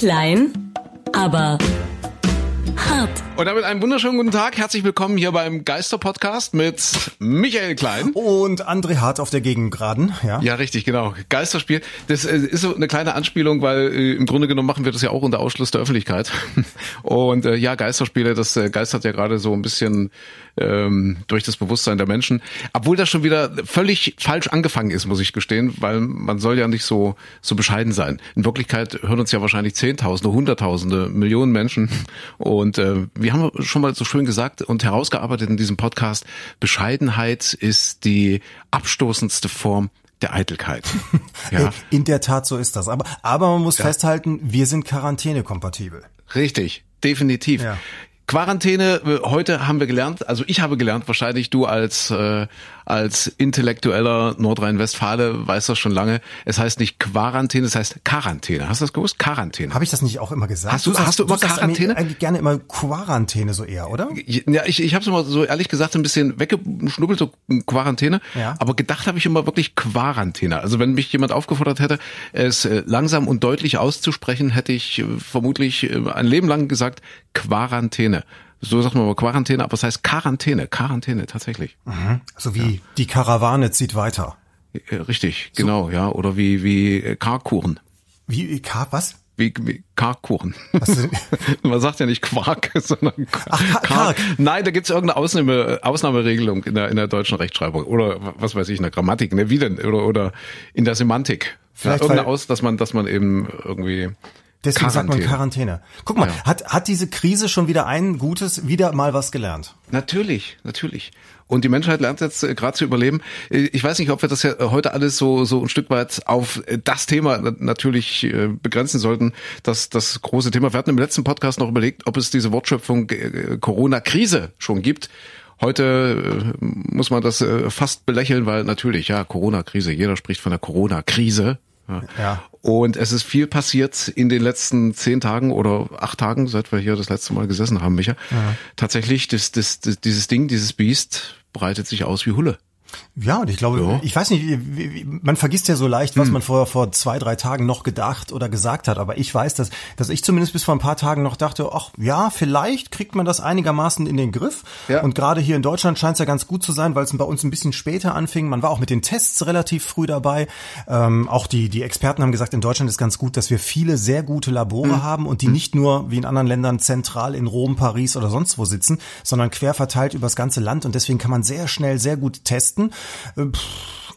Klein, aber hart. Und damit einen wunderschönen guten Tag. Herzlich willkommen hier beim Geister-Podcast mit Michael Klein. Und André Hart auf der Gegengraden, ja. Ja, richtig, genau. Geisterspiel. Das äh, ist so eine kleine Anspielung, weil äh, im Grunde genommen machen wir das ja auch unter Ausschluss der Öffentlichkeit. Und äh, ja, Geisterspiele, das äh, geistert ja gerade so ein bisschen ähm, durch das Bewusstsein der Menschen. Obwohl das schon wieder völlig falsch angefangen ist, muss ich gestehen, weil man soll ja nicht so, so bescheiden sein. In Wirklichkeit hören uns ja wahrscheinlich Zehntausende, Hunderttausende, Millionen Menschen. Und äh, wir haben schon mal so schön gesagt und herausgearbeitet in diesem Podcast, Bescheidenheit ist die abstoßendste Form der Eitelkeit. Ja. In der Tat, so ist das. Aber, aber man muss ja. festhalten, wir sind quarantänekompatibel. Richtig, definitiv. Ja. Quarantäne, äh, heute haben wir gelernt, also ich habe gelernt, wahrscheinlich du als äh, als intellektueller Nordrhein-Westfale weißt das schon lange. Es heißt nicht Quarantäne, es heißt Quarantäne. Hast du das gewusst? Quarantäne. Habe ich das nicht auch immer gesagt? Hast du, du hast, hast du immer du Quarantäne? Eigentlich gerne immer Quarantäne so eher, oder? Ja, ich, ich habe es immer so ehrlich gesagt ein bisschen weggeschnubbelt, so Quarantäne. Ja. Aber gedacht habe ich immer wirklich Quarantäne. Also wenn mich jemand aufgefordert hätte, es äh, langsam und deutlich auszusprechen, hätte ich äh, vermutlich äh, ein Leben lang gesagt Quarantäne so sagt man mal Quarantäne, aber es heißt Quarantäne, Quarantäne tatsächlich. Mhm. So wie ja. die Karawane zieht weiter. Richtig, so. genau, ja, oder wie wie Karkuchen. Wie Kar was? Wie, wie Karkuchen. Man sagt ja nicht Quark, sondern Ach, Kark. Nein, da gibt's irgendeine Ausnahme, Ausnahmeregelung in der, in der deutschen Rechtschreibung oder was weiß ich, in der Grammatik, ne? Wie denn? Oder, oder in der Semantik. Vielleicht ja, irgendeine aus, dass man, dass man eben irgendwie Deswegen Quarantäne. sagt man Quarantäne. Guck mal, ja. hat, hat diese Krise schon wieder ein Gutes, wieder mal was gelernt? Natürlich, natürlich. Und die Menschheit lernt jetzt äh, gerade zu überleben. Äh, ich weiß nicht, ob wir das ja heute alles so, so ein Stück weit auf äh, das Thema natürlich äh, begrenzen sollten, das, das große Thema. Wir hatten im letzten Podcast noch überlegt, ob es diese Wortschöpfung äh, Corona-Krise schon gibt. Heute äh, muss man das fast belächeln, weil natürlich, ja, Corona-Krise, jeder spricht von der Corona-Krise. Ja. Und es ist viel passiert in den letzten zehn Tagen oder acht Tagen, seit wir hier das letzte Mal gesessen haben, Micha. Ja. Tatsächlich, das, das, das, dieses Ding, dieses Biest breitet sich aus wie Hulle. Ja, und ich glaube, ja. ich weiß nicht, man vergisst ja so leicht, was hm. man vor, vor zwei, drei Tagen noch gedacht oder gesagt hat. Aber ich weiß, dass, dass ich zumindest bis vor ein paar Tagen noch dachte, ach ja, vielleicht kriegt man das einigermaßen in den Griff. Ja. Und gerade hier in Deutschland scheint es ja ganz gut zu sein, weil es bei uns ein bisschen später anfing. Man war auch mit den Tests relativ früh dabei. Ähm, auch die, die Experten haben gesagt, in Deutschland ist ganz gut, dass wir viele sehr gute Labore hm. haben und die hm. nicht nur wie in anderen Ländern zentral in Rom, Paris oder sonst wo sitzen, sondern quer verteilt übers ganze Land. Und deswegen kann man sehr schnell, sehr gut testen testen. Äh,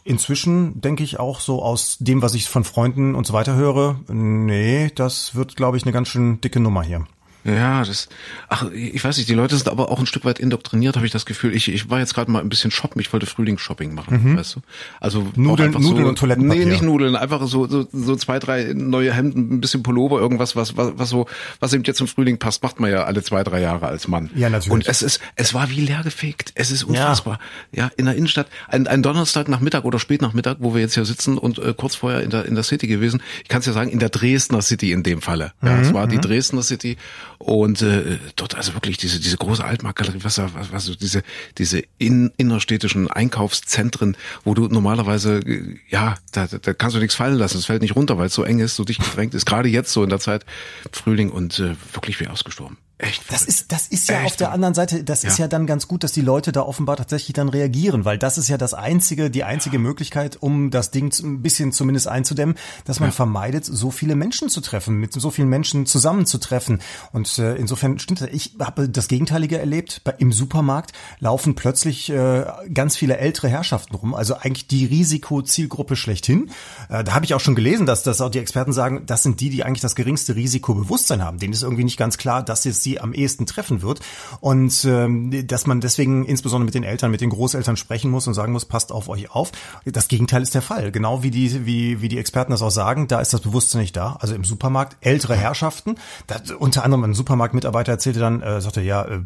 inzwischen denke ich auch so aus dem, was ich von Freunden und so weiter höre, nee, das wird, glaube ich, eine ganz schön dicke Nummer hier. Ja, das. Ach, ich weiß nicht. Die Leute sind aber auch ein Stück weit indoktriniert, habe ich das Gefühl. Ich, ich war jetzt gerade mal ein bisschen shoppen. Ich wollte Frühlingsshopping machen, mhm. weißt du? Also Nudeln, Nudeln so, und Toilettenpapier. Nee, nicht Nudeln. Einfach so, so so zwei, drei neue Hemden, ein bisschen Pullover, irgendwas, was was, was so, was eben jetzt im Frühling passt, macht man ja alle zwei, drei Jahre als Mann. Ja, natürlich. Und es ist, es war wie leergefegt. Es ist unfassbar. Ja, ja in der Innenstadt. Ein, ein Donnerstag Nachmittag oder Spätnachmittag, wo wir jetzt hier sitzen und äh, kurz vorher in der in der City gewesen. Ich kann es ja sagen, in der Dresdner City in dem Falle. Ja, mhm. es war die mhm. Dresdner City und äh, dort also wirklich diese diese große Altmarktgalerie, was was, was diese diese in, innerstädtischen Einkaufszentren, wo du normalerweise ja da, da kannst du nichts fallen lassen, es fällt nicht runter, weil es so eng ist, so dicht gedrängt ist. Gerade jetzt so in der Zeit Frühling und äh, wirklich wie ausgestorben. Echt? Das ist, das ist ja Echt? auf der anderen Seite, das ja. ist ja dann ganz gut, dass die Leute da offenbar tatsächlich dann reagieren, weil das ist ja das einzige, die einzige ja. Möglichkeit, um das Ding ein bisschen zumindest einzudämmen, dass man ja. vermeidet, so viele Menschen zu treffen, mit so vielen Menschen zusammenzutreffen. Und äh, insofern stimmt das. Ich habe das Gegenteilige erlebt. Bei, Im Supermarkt laufen plötzlich äh, ganz viele ältere Herrschaften rum, also eigentlich die Risikozielgruppe schlechthin. Äh, da habe ich auch schon gelesen, dass, dass auch die Experten sagen, das sind die, die eigentlich das geringste Risikobewusstsein haben. Denen ist irgendwie nicht ganz klar, dass es sie am ehesten treffen wird. Und ähm, dass man deswegen insbesondere mit den Eltern, mit den Großeltern sprechen muss und sagen muss, passt auf euch auf. Das Gegenteil ist der Fall. Genau wie die, wie, wie die Experten das auch sagen, da ist das Bewusstsein nicht da. Also im Supermarkt ältere Herrschaften. Das, unter anderem ein Supermarktmitarbeiter erzählte dann, äh, sagte, ja, äh,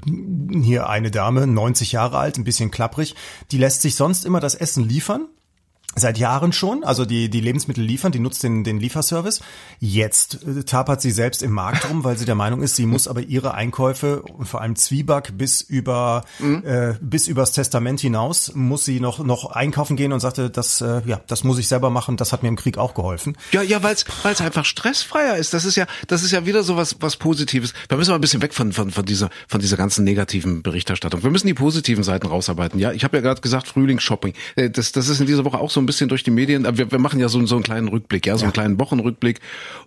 hier eine Dame, 90 Jahre alt, ein bisschen klapprig, die lässt sich sonst immer das Essen liefern Seit Jahren schon, also die, die Lebensmittel liefern, die nutzt den, den Lieferservice. Jetzt äh, tapert sie selbst im Markt rum, weil sie der Meinung ist, sie muss aber ihre Einkäufe und vor allem Zwieback bis über mhm. äh, bis übers Testament hinaus muss sie noch noch einkaufen gehen und sagte, das äh, ja, das muss ich selber machen, das hat mir im Krieg auch geholfen. Ja, ja, weil es einfach stressfreier ist. Das ist ja das ist ja wieder so was was positives. Da müssen wir ein bisschen weg von von von dieser von dieser ganzen negativen Berichterstattung. Wir müssen die positiven Seiten rausarbeiten. Ja, ich habe ja gerade gesagt Frühlingsshopping. Äh, das das ist in dieser Woche auch so ein bisschen durch die Medien. Wir, wir machen ja so, so einen kleinen Rückblick, ja, so einen kleinen Wochenrückblick.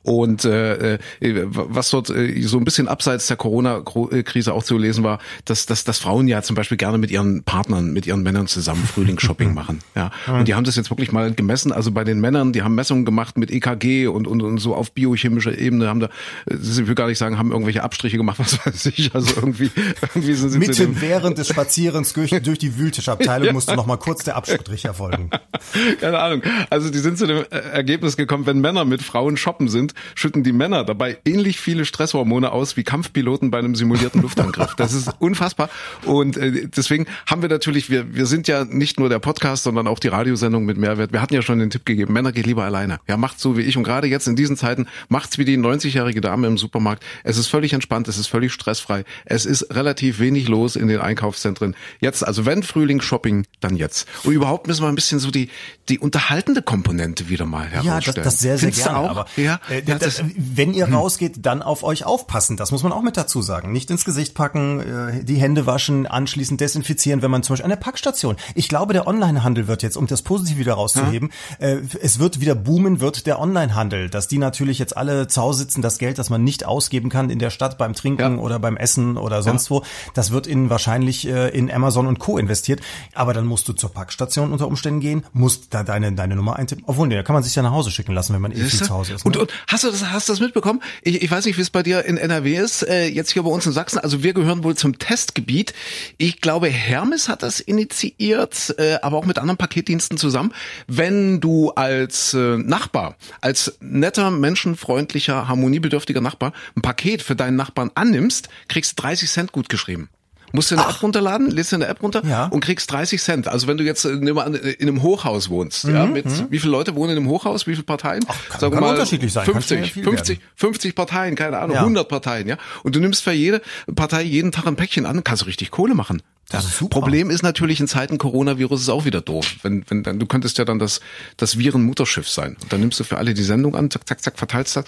Und äh, äh, was dort äh, so ein bisschen abseits der Corona-Krise auch zu lesen war, dass, dass, dass Frauen ja zum Beispiel gerne mit ihren Partnern, mit ihren Männern zusammen Frühlingsshopping machen. Ja. Und die haben das jetzt wirklich mal gemessen. Also bei den Männern, die haben Messungen gemacht mit EKG und, und, und so auf biochemischer Ebene haben da, ich will gar nicht sagen, haben irgendwelche Abstriche gemacht, was weiß ich. Also irgendwie, irgendwie sind sie Mitten während des Spazierens durch, durch die Wühltischabteilung ja. musste noch mal kurz der Abstrich erfolgen. Keine Ahnung. Also die sind zu dem äh, Ergebnis gekommen, wenn Männer mit Frauen shoppen sind, schütten die Männer dabei ähnlich viele Stresshormone aus wie Kampfpiloten bei einem simulierten Luftangriff. Das ist unfassbar. Und äh, deswegen haben wir natürlich, wir, wir sind ja nicht nur der Podcast, sondern auch die Radiosendung mit Mehrwert. Wir hatten ja schon den Tipp gegeben, Männer geht lieber alleine. Ja, macht so wie ich. Und gerade jetzt in diesen Zeiten macht's wie die 90-jährige Dame im Supermarkt. Es ist völlig entspannt, es ist völlig stressfrei. Es ist relativ wenig los in den Einkaufszentren. Jetzt, also wenn Frühlingsshopping, dann jetzt. Und überhaupt müssen wir ein bisschen so die, die unterhaltende Komponente wieder mal herausstellen. Ja, das, das sehr, sehr Findest gerne. Aber ja, äh, ja, das, wenn ihr hm. rausgeht, dann auf euch aufpassen. Das muss man auch mit dazu sagen. Nicht ins Gesicht packen, äh, die Hände waschen, anschließend desinfizieren, wenn man zum Beispiel an der Packstation. Ich glaube, der Onlinehandel wird jetzt, um das Positiv wieder rauszuheben, ja. äh, es wird wieder boomen, wird der Onlinehandel, dass die natürlich jetzt alle zu Hause sitzen, das Geld, das man nicht ausgeben kann in der Stadt beim Trinken oder beim Essen oder sonst wo, das wird in wahrscheinlich äh, in Amazon und Co. investiert. Aber dann musst du zur Packstation unter Umständen gehen, musst da deine, deine Nummer eintippen. Obwohl, nee, da kann man sich ja nach Hause schicken lassen, wenn man eh viel zu Hause ist. Ne? Und, und hast du das, hast du das mitbekommen? Ich, ich weiß nicht, wie es bei dir in NRW ist, äh, jetzt hier bei uns in Sachsen. Also wir gehören wohl zum Testgebiet. Ich glaube, Hermes hat das initiiert, äh, aber auch mit anderen Paketdiensten zusammen. Wenn du als äh, Nachbar, als netter, menschenfreundlicher, harmoniebedürftiger Nachbar ein Paket für deinen Nachbarn annimmst, kriegst du 30 Cent gut geschrieben. Musst du eine Ach. App runterladen, lädst du eine App runter ja. und kriegst 30 Cent. Also wenn du jetzt äh, nimm mal, in einem Hochhaus wohnst, mhm, ja, mit mhm. wie viele Leute wohnen in einem Hochhaus, wie viele Parteien? Ach, kann, Sag kann mal, unterschiedlich sein. 50, ja 50, 50 Parteien, keine Ahnung, ja. 100 Parteien, ja. Und du nimmst für jede Partei jeden Tag ein Päckchen an, kannst du richtig Kohle machen. Das super. Problem ist natürlich in Zeiten Coronavirus ist auch wieder doof. Wenn, wenn, dann, du könntest ja dann das, das Virenmutterschiff sein. Und dann nimmst du für alle die Sendung an, zack, zack, zack, verteilst das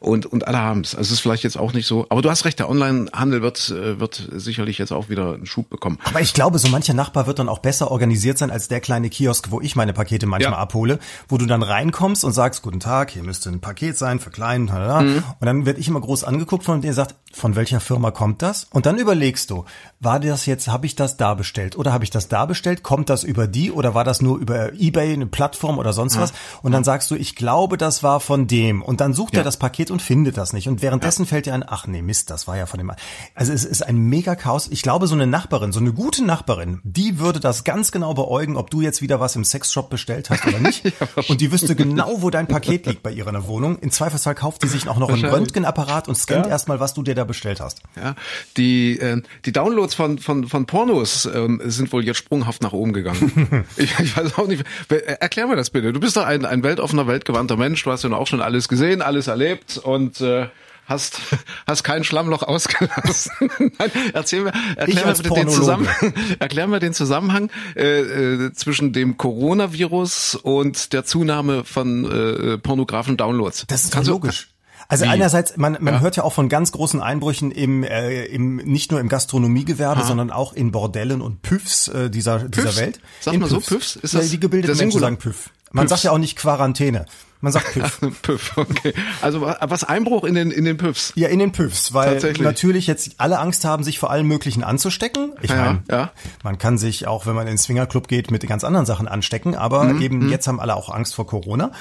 und, und alle haben es. Also es ist vielleicht jetzt auch nicht so. Aber du hast recht, der Onlinehandel wird, äh, wird sicherlich jetzt auch wieder einen Schub bekommen. Aber ich glaube, so mancher Nachbar wird dann auch besser organisiert sein als der kleine Kiosk, wo ich meine Pakete manchmal ja. abhole, wo du dann reinkommst und sagst, guten Tag, hier müsste ein Paket sein für kleinen, mhm. und dann werde ich immer groß angeguckt von dir sagt, von welcher Firma kommt das? Und dann überlegst du, war das jetzt, habe ich das da bestellt oder habe ich das da bestellt? Kommt das über die oder war das nur über eBay, eine Plattform oder sonst ja. was? Und dann sagst du, ich glaube, das war von dem. Und dann sucht ja. er das Paket und findet das nicht. Und währenddessen ja. fällt dir ein, ach nee, Mist, das war ja von dem. Also es ist ein mega Chaos. Ich glaube, so eine Nachbarin, so eine gute Nachbarin, die würde das ganz genau beäugen, ob du jetzt wieder was im Sexshop bestellt hast oder nicht. und die wüsste genau, wo dein Paket liegt bei ihrer Wohnung. In Zweifelsfall kauft die sich auch noch einen Röntgenapparat und scannt erstmal, was du dir da bestellt hast. Ja, die, äh, die Downloads von, von, von Pornos ähm, sind wohl jetzt sprunghaft nach oben gegangen. ich, ich weiß auch nicht. Erklär mir das bitte. Du bist doch ein, ein weltoffener, weltgewandter Mensch. Du hast ja auch schon alles gesehen, alles erlebt und äh, hast, hast kein Schlammloch ausgelassen. Nein, erzähl mir, erklär mir bitte den Zusammenhang, erklär mir den Zusammenhang äh, äh, zwischen dem Coronavirus und der Zunahme von äh, pornografischen Downloads. Das ist Kannst logisch. Also Wie? einerseits, man, man ja. hört ja auch von ganz großen Einbrüchen im, äh, im nicht nur im Gastronomiegewerbe, ha. sondern auch in Bordellen und Püffs äh, dieser, Püffs? dieser Welt. Sag mal so, Püffs? Ist das die gebildeten Menschen sagen Püff. Man Püffs. sagt ja auch nicht Quarantäne. Man sagt Püff. Püff, okay. Also was Einbruch in den in den Püffs? Ja, in den Püffs, weil natürlich jetzt alle Angst haben, sich vor allem Möglichen anzustecken. Ich ja, meine, ja. man kann sich auch, wenn man in den Swingerclub geht, mit ganz anderen Sachen anstecken, aber mhm, eben mhm. jetzt haben alle auch Angst vor Corona.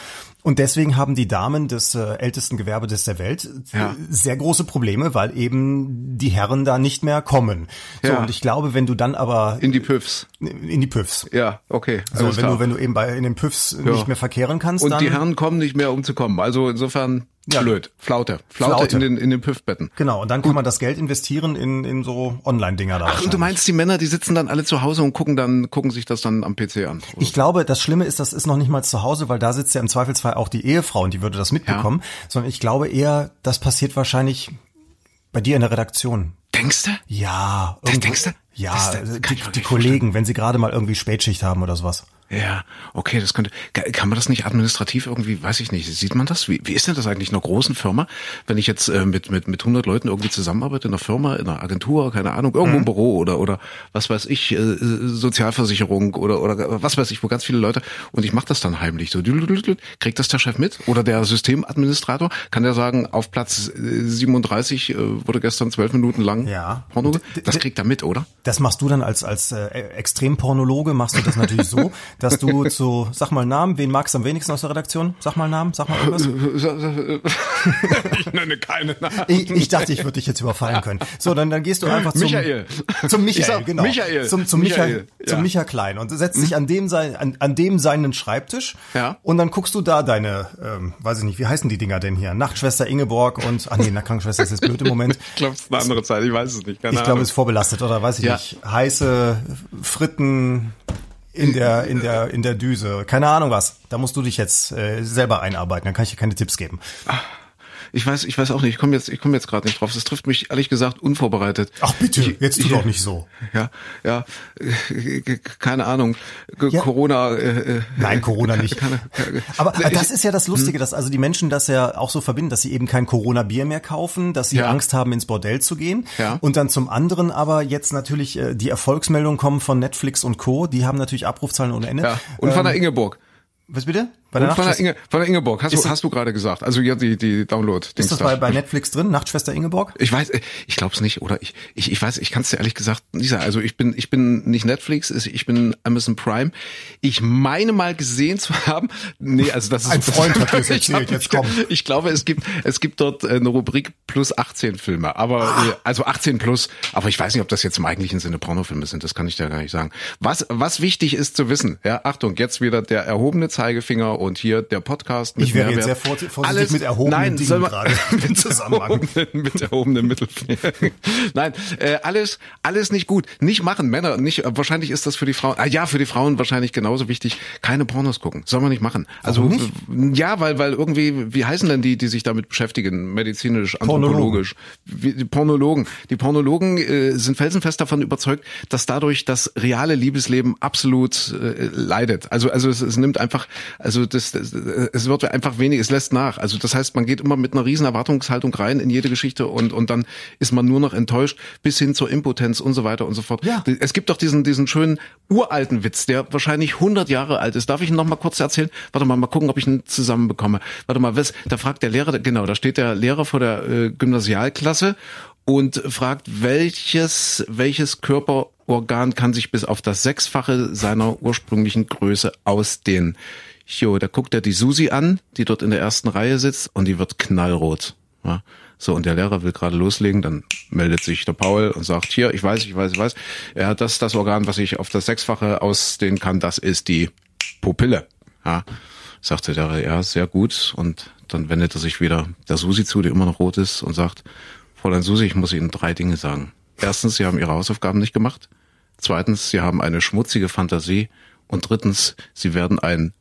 Und deswegen haben die Damen des äh, ältesten Gewerbes der Welt äh, ja. sehr große Probleme, weil eben die Herren da nicht mehr kommen. So, ja. und ich glaube, wenn du dann aber in die Püffs in die Püffs. Ja, okay. So, wenn klar. du wenn du eben bei in den Püffs ja. nicht mehr verkehren kannst, und die Herren kommen kommen nicht mehr, um zu kommen. Also insofern ja. blöd. Flaute. Flaute, Flaute. in den, in den Püffbetten. Genau, und dann Gut. kann man das Geld investieren in, in so Online-Dinger da. Ach, und du meinst, die Männer, die sitzen dann alle zu Hause und gucken dann, gucken sich das dann am PC an? Ich glaube, das Schlimme ist, das ist noch nicht mal zu Hause, weil da sitzt ja im Zweifelsfall auch die Ehefrau und die würde das mitbekommen, ja. sondern ich glaube eher, das passiert wahrscheinlich bei dir in der Redaktion. Denkst du? Ja. Das denkst du? Ja, das, die, die Kollegen, wenn sie gerade mal irgendwie Spätschicht haben oder sowas. Ja, okay, das könnte. Kann man das nicht administrativ irgendwie, weiß ich nicht, sieht man das? Wie, wie ist denn das eigentlich in einer großen Firma, wenn ich jetzt äh, mit, mit, mit 100 Leuten irgendwie zusammenarbeite, in einer Firma, in einer Agentur, keine Ahnung, irgendwo mhm. im Büro oder, oder was weiß ich, äh, Sozialversicherung oder, oder was weiß ich, wo ganz viele Leute, und ich mache das dann heimlich so. Kriegt das der Chef mit? Oder der Systemadministrator? Kann der sagen, auf Platz 37 äh, wurde gestern zwölf Minuten lang ja. Porno? Das kriegt er mit, oder? Das machst du dann als, als äh, Extrempornologe, machst du das natürlich so. dass du zu, sag mal Namen, wen magst du am wenigsten aus der Redaktion? Sag mal Namen, sag mal irgendwas. ich nenne keine Namen. Ich, ich dachte, ich würde dich jetzt überfallen können. So, dann, dann gehst du einfach zum Michael. Zum Michael, genau. Michael. Zum, zum Michael, Michael ja. zum Michael Klein und setzt dich an dem sein, an, an dem seinen Schreibtisch. Ja. Und dann guckst du da deine, ähm, weiß ich nicht, wie heißen die Dinger denn hier? Nachtschwester Ingeborg und, ah nee, Krankenschwester ist jetzt blöd im Moment. Ich glaube, es ist eine andere Zeit, ich weiß es nicht. Keine ich glaube, es ist vorbelastet oder weiß ich ja. nicht. Heiße Fritten, in der in der in der Düse. Keine Ahnung was. Da musst du dich jetzt äh, selber einarbeiten. Dann kann ich dir keine Tipps geben. Ach ich weiß, ich weiß auch nicht, ich komme jetzt, ich komme jetzt gerade nicht drauf. Das trifft mich ehrlich gesagt unvorbereitet. Ach bitte, ich, jetzt tu doch nicht so. Ja, ja, keine Ahnung. Ja. Corona. Äh, äh, Nein, Corona nicht. Keine, keine, aber, aber das ist ja das Lustige, hm? dass also die Menschen das ja auch so verbinden, dass sie eben kein Corona-Bier mehr kaufen, dass sie ja. Angst haben, ins Bordell zu gehen. Ja. Und dann zum anderen aber jetzt natürlich äh, die Erfolgsmeldungen kommen von Netflix und Co. Die haben natürlich Abrufzahlen ohne Ende. Ja. Und von der ähm, Ingeborg. Was bitte? Bei der von, der Inge, von der Ingeborg, hast du, hast du gerade gesagt. Also ja, die, die Download. Ist das bei, bei Netflix drin, Nachtschwester Ingeborg? Ich weiß, ich glaube es nicht, oder ich, ich, ich weiß, ich kann es dir ehrlich gesagt nicht sagen. Also ich bin, ich bin nicht Netflix, ich bin Amazon Prime. Ich meine mal gesehen zu haben, nee, also das ist ein Freund hat das erzählt, jetzt komm. Ich glaube, es gibt, es gibt dort eine Rubrik plus 18 Filme, aber ah. Äh, also 18 plus, aber ich weiß nicht, ob das jetzt im eigentlichen Sinne Pornofilme sind. Das kann ich dir gar nicht sagen. Was, was wichtig ist zu wissen, ja, Achtung, jetzt wieder der erhobene Zeigefinger und hier der Podcast. Mit ich wäre jetzt sehr vorsichtig Alles, mit erhobenen nein, Dingen gerade im Zusammenhang. mit erhobenen Mittelfinger. nein, äh, alles, alles nicht gut. Nicht machen, Männer, nicht, wahrscheinlich ist das für die Frauen, ah, ja, für die Frauen wahrscheinlich genauso wichtig. Keine Pornos gucken. Soll man nicht machen. Also, nicht? ja, weil, weil irgendwie, wie heißen denn die, die sich damit beschäftigen? Medizinisch, anthropologisch. Pornologen. Die Pornologen. Die Pornologen äh, sind felsenfest davon überzeugt, dass dadurch das reale Liebesleben absolut äh, leidet. Also, also es, es nimmt einfach, also das, das es wird einfach wenig, es lässt nach. Also das heißt, man geht immer mit einer riesen Erwartungshaltung rein in jede Geschichte und, und dann ist man nur noch enttäuscht bis hin zur Impotenz und so weiter und so fort. Ja. Es gibt doch diesen, diesen schönen uralten Witz, der wahrscheinlich 100 Jahre alt ist. Darf ich ihn noch mal kurz erzählen? Warte mal, mal gucken, ob ich ihn zusammenbekomme. Warte mal, was, da fragt der Lehrer, genau, da steht der Lehrer vor der äh, Gymnasialklasse und fragt, welches, welches Körperorgan kann sich bis auf das Sechsfache seiner ursprünglichen Größe ausdehnen. Jo, da guckt er die Susi an, die dort in der ersten Reihe sitzt und die wird knallrot. Ja. So, und der Lehrer will gerade loslegen, dann meldet sich der Paul und sagt, hier, ich weiß, ich weiß, ich weiß, er hat das, das Organ, was ich auf das Sechsfache ausdehnen kann, das ist die Pupille. Ja. Sagte der, ja, sehr gut. Und dann wendet er sich wieder der Susi zu, die immer noch rot ist, und sagt, Fräulein Susi, ich muss Ihnen drei Dinge sagen. Erstens, Sie haben Ihre Hausaufgaben nicht gemacht. Zweitens, Sie haben eine schmutzige Fantasie. Und drittens, Sie werden ein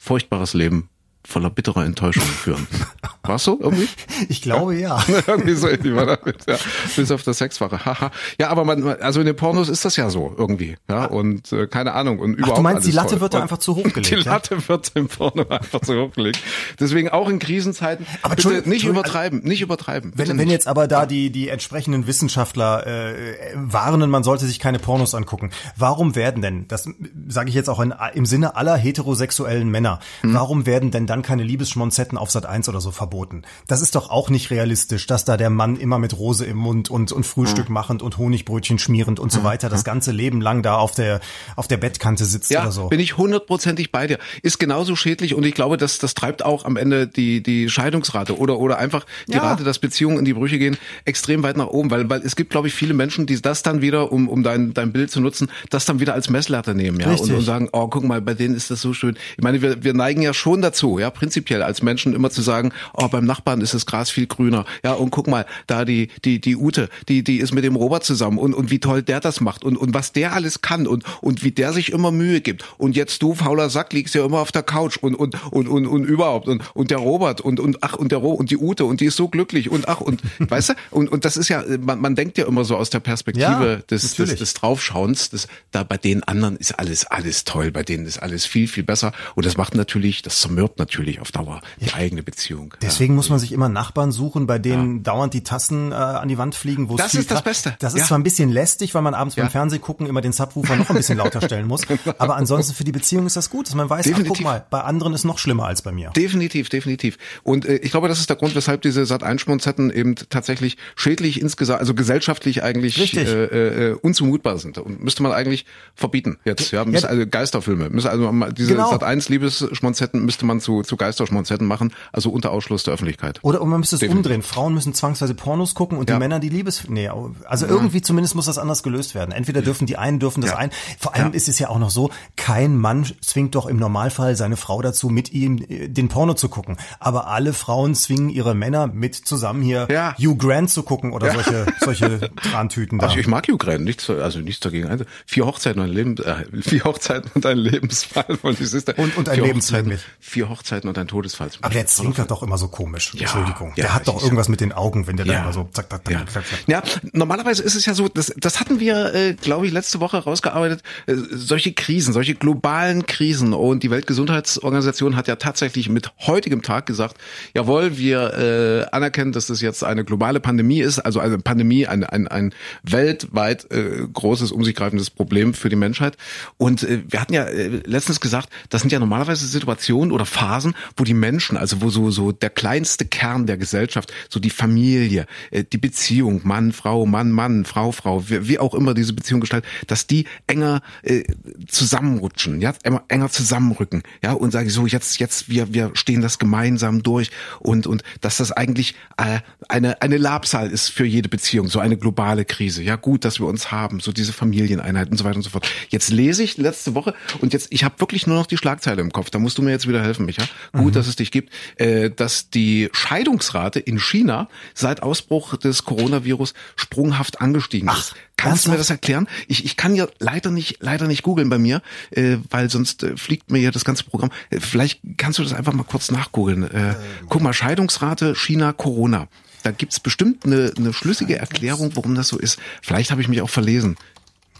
furchtbares Leben voller bitterer Enttäuschung führen. War's so irgendwie? Ich glaube ja. ja. irgendwie so irgendwie war damit, ja. Bis auf das Sechsfache. Haha. ja, aber man, also in den Pornos ist das ja so irgendwie, ja. Und äh, keine Ahnung und überhaupt. Ach, du meinst, die Latte toll. wird da einfach zu hoch gelegt? Die Latte ja? wird im Porno einfach zu hoch gelegt. Deswegen auch in Krisenzeiten. Aber bitte nicht übertreiben, nicht übertreiben. Wenn, wenn jetzt aber da die die entsprechenden Wissenschaftler äh, warnen, man sollte sich keine Pornos angucken. Warum werden denn, das sage ich jetzt auch in, im Sinne aller heterosexuellen Männer, hm. warum werden denn dann keine Liebesschmonzetten auf Sat 1 oder so verboten. Das ist doch auch nicht realistisch, dass da der Mann immer mit Rose im Mund und, und Frühstück mhm. machend und Honigbrötchen schmierend und so weiter das ganze Leben lang da auf der, auf der Bettkante sitzt ja, oder so. bin ich hundertprozentig bei dir. Ist genauso schädlich und ich glaube, das, das treibt auch am Ende die, die Scheidungsrate oder, oder einfach die ja. Rate, dass Beziehungen in die Brüche gehen, extrem weit nach oben, weil, weil es gibt, glaube ich, viele Menschen, die das dann wieder, um, um dein, dein Bild zu nutzen, das dann wieder als Messlatte nehmen, ja, und, und sagen, oh, guck mal, bei denen ist das so schön. Ich meine, wir, wir neigen ja schon dazu, ja, prinzipiell als Menschen immer zu sagen, oh, beim Nachbarn ist das Gras viel grüner. Ja, und guck mal, da die, die, die Ute, die, die ist mit dem Robert zusammen und, und wie toll der das macht und, und was der alles kann und, und wie der sich immer Mühe gibt. Und jetzt du, fauler Sack, liegst ja immer auf der Couch und, und, und, und, und überhaupt und, und der Robert und, und ach, und der Ro und die Ute und die ist so glücklich und ach, und, weißt du, und, und das ist ja, man, man denkt ja immer so aus der Perspektive ja, des, des, des Draufschauens, das, da bei den anderen ist alles, alles toll, bei denen ist alles viel, viel besser und das macht natürlich, das zermürbt natürlich auf Dauer die ja. eigene Beziehung. Deswegen ja. muss man sich immer Nachbarn suchen, bei denen ja. dauernd die Tassen äh, an die Wand fliegen. Wo das ist das Beste. Das ist zwar ein bisschen lästig, weil man abends beim Fernsehen gucken immer den Subwoofer noch ein bisschen lauter stellen muss, genau. aber ansonsten für die Beziehung ist das gut, dass man weiß, ach, guck mal, bei anderen ist noch schlimmer als bei mir. Definitiv, definitiv. Und äh, ich glaube, das ist der Grund, weshalb diese Sat 1 eben tatsächlich schädlich insgesamt, also gesellschaftlich eigentlich äh, äh, unzumutbar sind und müsste man eigentlich verbieten jetzt. Ja, müsste, also Geisterfilme, also diese genau. Sat 1 Liebesschmonzetten müsste man zu zu Geisterschmonzetten machen, also unter Ausschluss der Öffentlichkeit. Oder man müsste es Definitiv. umdrehen. Frauen müssen zwangsweise Pornos gucken und ja. die Männer die Liebes nee, also ja. irgendwie zumindest muss das anders gelöst werden. Entweder dürfen die einen dürfen das ja. ein. Vor allem ist es ja auch noch so, kein Mann zwingt doch im Normalfall seine Frau dazu mit ihm äh, den Porno zu gucken, aber alle Frauen zwingen ihre Männer mit zusammen hier Hugh Grant zu gucken oder solche solche Trantüten da. Also ich mag Hugh Grant, nichts also nichts dagegen. Also vier Hochzeiten und ein Leben äh, vier Hochzeiten und ein Lebensfall von die Sister. Und und ein Lebensfall mit vier Hochzeiten und ein Todesfall. Aber der zwinkert doch immer so komisch. Ja, Entschuldigung. Ja, der hat doch irgendwas mit den Augen, wenn der ja, da immer so zack, zack, zack, ja. zack, zack. Ja, normalerweise ist es ja so, das, das hatten wir, äh, glaube ich, letzte Woche rausgearbeitet, äh, solche Krisen, solche globalen Krisen. Und die Weltgesundheitsorganisation hat ja tatsächlich mit heutigem Tag gesagt, jawohl, wir äh, anerkennen, dass das jetzt eine globale Pandemie ist, also eine Pandemie, ein, ein, ein weltweit äh, großes, um sich greifendes Problem für die Menschheit. Und äh, wir hatten ja äh, letztens gesagt, das sind ja normalerweise Situationen oder Phasen, wo die Menschen, also wo so, so der kleinste Kern der Gesellschaft, so die Familie, äh, die Beziehung, Mann, Frau, Mann, Mann, Frau, Frau, wie, auch immer diese Beziehung gestaltet, dass die enger äh, zusammenrutschen, ja, immer enger zusammenrücken, ja, und sage so, jetzt, jetzt, wir, wir stehen das gemeinsam durch und, und dass das eigentlich äh, eine, eine Labsal ist für jede Beziehung, so eine globale Krise. Ja, gut, dass wir uns haben, so diese Familieneinheit und so weiter und so fort. Jetzt lese ich letzte Woche und jetzt, ich habe wirklich nur noch die Schlagzeile im Kopf, da musst du mir jetzt wieder helfen, Micha. Gut, mhm. dass es dich gibt, äh, dass die Scheidungsrate in China seit Ausbruch des Coronavirus sprunghaft angestiegen Ach, ist. Kannst du mir das erklären? Ich, ich kann ja leider nicht leider nicht googeln bei mir, äh, weil sonst äh, fliegt mir ja das ganze Programm. Äh, vielleicht kannst du das einfach mal kurz nachgoogeln. Äh, guck mal, Scheidungsrate China Corona. Da gibt's bestimmt eine, eine schlüssige Erklärung, warum das so ist. Vielleicht habe ich mich auch verlesen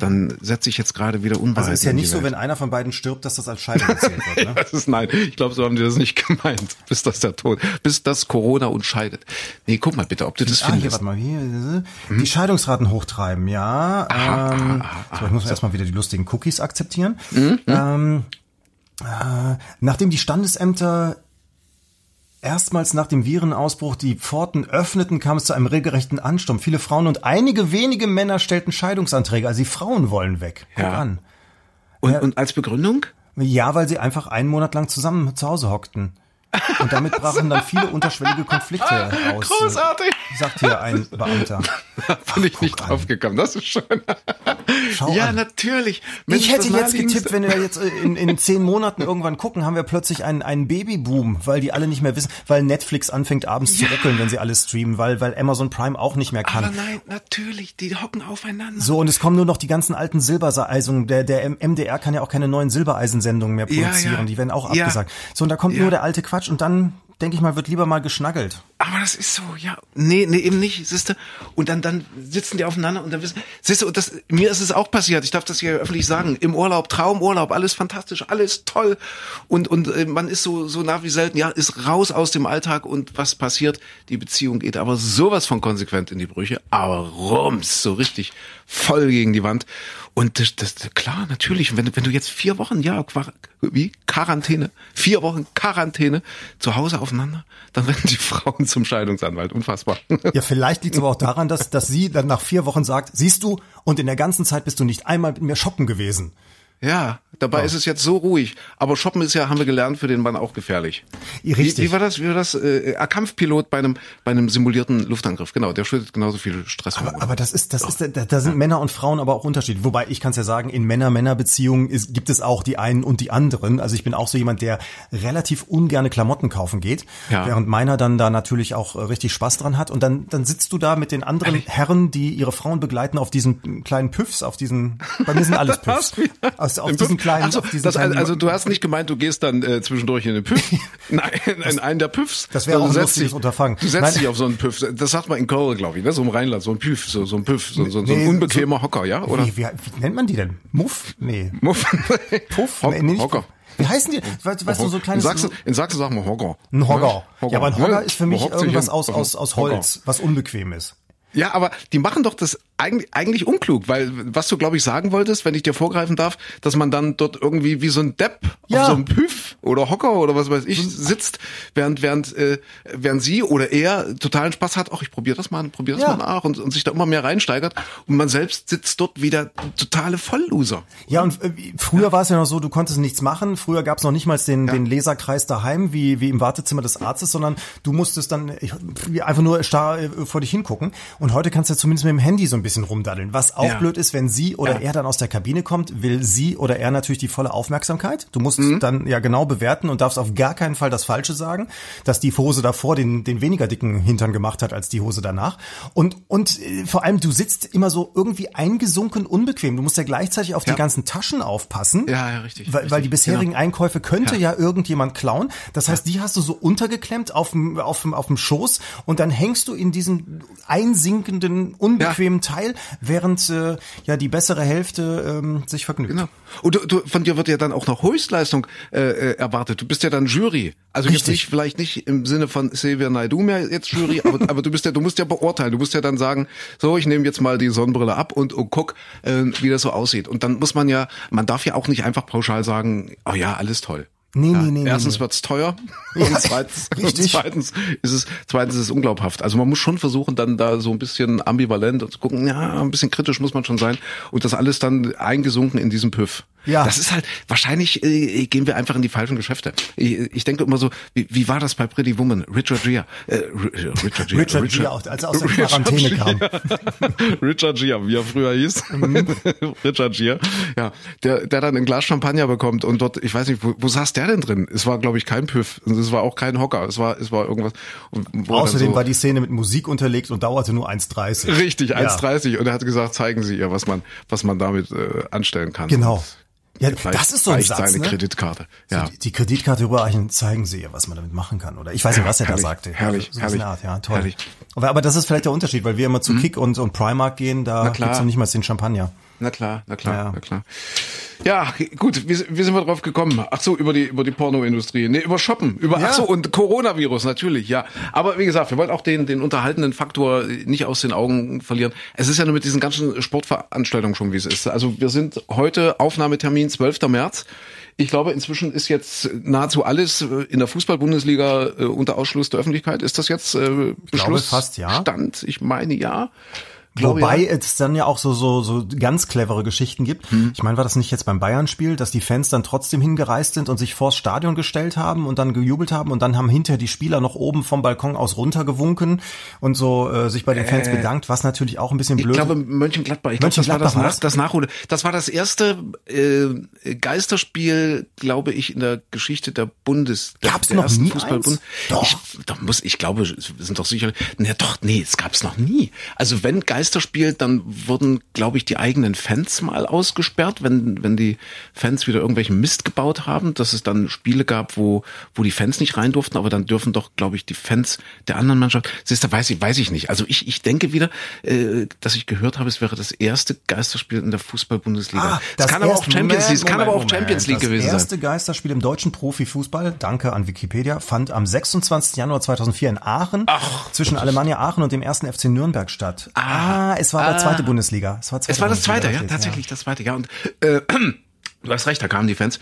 dann setze ich jetzt gerade wieder Unwahrheit. Also ist ja nicht so, wenn einer von beiden stirbt, dass das als Scheidung erzählt wird. Ne? das ist nein. Ich glaube, so haben die das nicht gemeint. Bis das der Tod, bis das Corona uns scheidet. Nee, guck mal bitte, ob du das ah, findest. Hier, warte mal, hier, hm? die Scheidungsraten hochtreiben, ja. Aha, ähm, aha, aha, so, ich muss so. erstmal wieder die lustigen Cookies akzeptieren. Mhm, ähm, äh, nachdem die Standesämter erstmals nach dem Virenausbruch die Pforten öffneten, kam es zu einem regelrechten Ansturm. Viele Frauen und einige wenige Männer stellten Scheidungsanträge. Also die Frauen wollen weg. Guck ja. an. Und, und als Begründung? Ja, weil sie einfach einen Monat lang zusammen zu Hause hockten. Und damit brachen dann viele unterschwellige Konflikte aus. Großartig! Sagt hier ein Beamter. Da bin ich nicht drauf gekommen. Das ist schön. Schau ja, an. natürlich. Mensch, ich hätte jetzt getippt, wenn wir jetzt in, in zehn Monaten irgendwann gucken, haben wir plötzlich einen, einen Babyboom, weil die alle nicht mehr wissen, weil Netflix anfängt abends ja. zu ruckeln, wenn sie alles streamen, weil, weil Amazon Prime auch nicht mehr kann. Aber nein, natürlich, die hocken aufeinander. So, und es kommen nur noch die ganzen alten Silbereisen. Der, der MDR kann ja auch keine neuen Silbereisensendungen mehr produzieren. Ja, ja. Die werden auch abgesagt. So, und da kommt nur der alte Quatsch und dann denke ich mal, wird lieber mal geschnaggelt. Aber das ist so, ja. Nee, nee, eben nicht, siehste. Und dann, dann sitzen die aufeinander und dann wissen, siehste, und das, mir ist es auch passiert, ich darf das hier öffentlich sagen, im Urlaub, Traumurlaub, alles fantastisch, alles toll. Und, und äh, man ist so, so nah wie selten, ja, ist raus aus dem Alltag und was passiert? Die Beziehung geht aber sowas von konsequent in die Brüche, aber rums, so richtig voll gegen die Wand. Und das, das klar, natürlich. Wenn, wenn du jetzt vier Wochen, ja, wie Quarantäne, vier Wochen Quarantäne zu Hause aufeinander, dann rennen die Frauen zum Scheidungsanwalt. Unfassbar. Ja, vielleicht liegt es aber auch daran, dass, dass sie dann nach vier Wochen sagt, siehst du, und in der ganzen Zeit bist du nicht einmal mit mir shoppen gewesen. Ja, Dabei oh. ist es jetzt so ruhig. Aber Shoppen ist ja, haben wir gelernt, für den Mann auch gefährlich. Richtig. Wie, wie war das? Wie war das? Äh, Kampfpilot bei einem bei einem simulierten Luftangriff. Genau, der schüttet genauso viel Stress. Aber, aber das ist das ist da, da sind Männer und Frauen aber auch unterschiedlich. Wobei ich kann es ja sagen, in Männer-Männer-Beziehungen gibt es auch die einen und die anderen. Also ich bin auch so jemand, der relativ ungerne Klamotten kaufen geht, ja. während meiner dann da natürlich auch äh, richtig Spaß dran hat. Und dann dann sitzt du da mit den anderen Ehrlich? Herren, die ihre Frauen begleiten, auf diesen kleinen Püffs, auf diesen. Bei mir sind alles Püffs. Aus, auf diesen kleinen. Also, auf diesen das, kleinen also du hast nicht gemeint, du gehst dann äh, zwischendurch in den Püff. Nein, in einen der Püffs. Das wäre also auch ein lustiges Unterfangen. Du setzt Nein. dich auf so einen Püff. Das sagt man in Köln, glaube ich, ne? so im Rheinland, so ein Püff, so, so ein Püff, so, so, so ein unbequemer so, Hocker, ja? Oder? Wie, wie, wie nennt man die denn? Muff? Nee. Muff? Puff? Ho nee, nicht Hocker. Wie heißen die? Weißt, weißt du, so kleines... In Sachsen, in Sachsen sagen wir Hocker. Ein Hocker. Ja, aber ein Hocker ist für mich irgendwas aus, aus, aus Holz, was unbequem ist. Ja, aber die machen doch das eigentlich, eigentlich unklug, weil was du, glaube ich, sagen wolltest, wenn ich dir vorgreifen darf, dass man dann dort irgendwie wie so ein Depp ja. auf so einem Püff oder Hocker oder was weiß ich sitzt, während während äh, während sie oder er totalen Spaß hat, ach, ich probiere das mal, probiere das ja. mal nach und, und sich da immer mehr reinsteigert und man selbst sitzt dort wieder totale Vollloser. Ja, und äh, früher ja. war es ja noch so, du konntest nichts machen, früher gab es noch nicht mal den, den Leserkreis daheim, wie, wie im Wartezimmer des Arztes, sondern du musstest dann einfach nur starr äh, vor dich hingucken und heute kannst du zumindest mit dem Handy so ein bisschen rumdaddeln. Was auch blöd ist, wenn sie oder er dann aus der Kabine kommt, will sie oder er natürlich die volle Aufmerksamkeit. Du musst mhm. dann ja genau bewerten und darfst auf gar keinen Fall das Falsche sagen, dass die Hose davor den, den weniger dicken Hintern gemacht hat als die Hose danach. Und, und äh, vor allem, du sitzt immer so irgendwie eingesunken unbequem. Du musst ja gleichzeitig auf ja. die ganzen Taschen aufpassen. Ja, ja, richtig. Weil, richtig, weil die bisherigen genau. Einkäufe könnte ja. ja. irgendjemand klauen. Das heißt, die hast du so untergeklemmt auf dem, auf dem, auf dem Schoß und dann hängst du in diesem einsinkenden, unbequemen Teil, während äh, ja die bessere Hälfte ähm, sich vergnügt. Genau. Und du, du, von dir wird ja dann auch noch Höchstleistung äh, äh erwartet. Du bist ja dann Jury. Also Richtig. jetzt nicht, vielleicht nicht im Sinne von Xavier Naidoo mehr jetzt Jury, aber, aber du bist ja, du musst ja beurteilen. Du musst ja dann sagen, so, ich nehme jetzt mal die Sonnenbrille ab und, und guck, äh, wie das so aussieht. Und dann muss man ja, man darf ja auch nicht einfach pauschal sagen, oh ja, alles toll. Nee, ja, nee, nee. Erstens nee. wird's teuer ja, und zweitens, und zweitens ist es zweitens ist es unglaubhaft. Also man muss schon versuchen, dann da so ein bisschen ambivalent und zu gucken, ja, ein bisschen kritisch muss man schon sein und das alles dann eingesunken in diesem Püff. Ja. Das ist halt, wahrscheinlich äh, gehen wir einfach in die falschen Geschäfte. Ich, ich denke immer so, wie, wie war das bei Pretty Woman? Richard Gere. Äh, Richard Gere. Richard, Richard Gere, als er aus der Quarantäne kam. Richard Gere, wie er früher hieß. Mhm. Richard Gere. Ja, der, der dann ein Glas Champagner bekommt und dort, ich weiß nicht, wo, wo saß der denn drin? Es war, glaube ich, kein Püff. Es war auch kein Hocker. Es war, es war irgendwas. Außerdem so, war die Szene mit Musik unterlegt und dauerte nur 1,30. Richtig, 1,30. Ja. Und er hat gesagt, zeigen Sie ihr, was man, was man damit äh, anstellen kann. Genau. Ja, das ist so ein Satz, seine ne? Kreditkarte. Ja. So, die, die, Kreditkarte überreichen, zeigen Sie ihr, was man damit machen kann. Oder ich weiß nicht, was er herrlich, da sagte. Herrlich, so herrlich, Art, ja, toll. Herrlich. Aber, aber das ist vielleicht der Unterschied, weil wir immer zu mhm. Kick und, und Primark gehen, da gibt's noch nicht mal den Champagner. Na klar, na klar, ja. na klar. Ja, gut, wie, wie sind wir drauf gekommen? Ach so, über die über die Pornoindustrie. Nee, über Shoppen, über ja. ach so und Coronavirus natürlich, ja. Aber wie gesagt, wir wollen auch den den unterhaltenden Faktor nicht aus den Augen verlieren. Es ist ja nur mit diesen ganzen Sportveranstaltungen schon wie es ist. Also wir sind heute Aufnahmetermin 12. März. Ich glaube, inzwischen ist jetzt nahezu alles in der Fußball-Bundesliga äh, unter Ausschluss der Öffentlichkeit. Ist das jetzt äh, Beschluss? Ich glaube fast, ja. Stand? Ich meine ja. Wobei ja. es dann ja auch so, so, so ganz clevere Geschichten gibt. Hm. Ich meine, war das nicht jetzt beim Bayern-Spiel, dass die Fans dann trotzdem hingereist sind und sich vors Stadion gestellt haben und dann gejubelt haben und dann haben hinterher die Spieler noch oben vom Balkon aus runtergewunken und so äh, sich bei den Fans äh, bedankt, was natürlich auch ein bisschen blöd. Ich glaube Mönchengladbach, ich glaube, das war das, das Nachhole. Das war das erste äh, Geisterspiel, glaube ich, in der Geschichte der Bundes. Gab's der noch nie Fußballbund. Doch. Ich, doch muss, ich glaube, sind doch sicher. Nee, doch, nee, es gab's noch nie. Also wenn Geister Geisterspiel, dann wurden, glaube ich, die eigenen Fans mal ausgesperrt, wenn, wenn die Fans wieder irgendwelchen Mist gebaut haben, dass es dann Spiele gab, wo, wo die Fans nicht rein durften, aber dann dürfen doch, glaube ich, die Fans der anderen Mannschaft. Siehst du, weiß ich, weiß ich nicht. Also ich, ich denke wieder, äh, dass ich gehört habe, es wäre das erste Geisterspiel in der Fußball-Bundesliga. Ah, das kann aber auch Champions League, es kann aber auch Champions League gewesen sein. Das erste Geisterspiel im deutschen Profifußball, danke an Wikipedia, fand am 26. Januar 2004 in Aachen Ach, zwischen Alemannia Aachen und dem ersten FC Nürnberg statt. Ah, Ah, es war ah. der zweite Bundesliga. Es war, zweite es war das zweite, ja, tatsächlich das zweite, ja. Und äh, du hast recht, da kamen die Fans.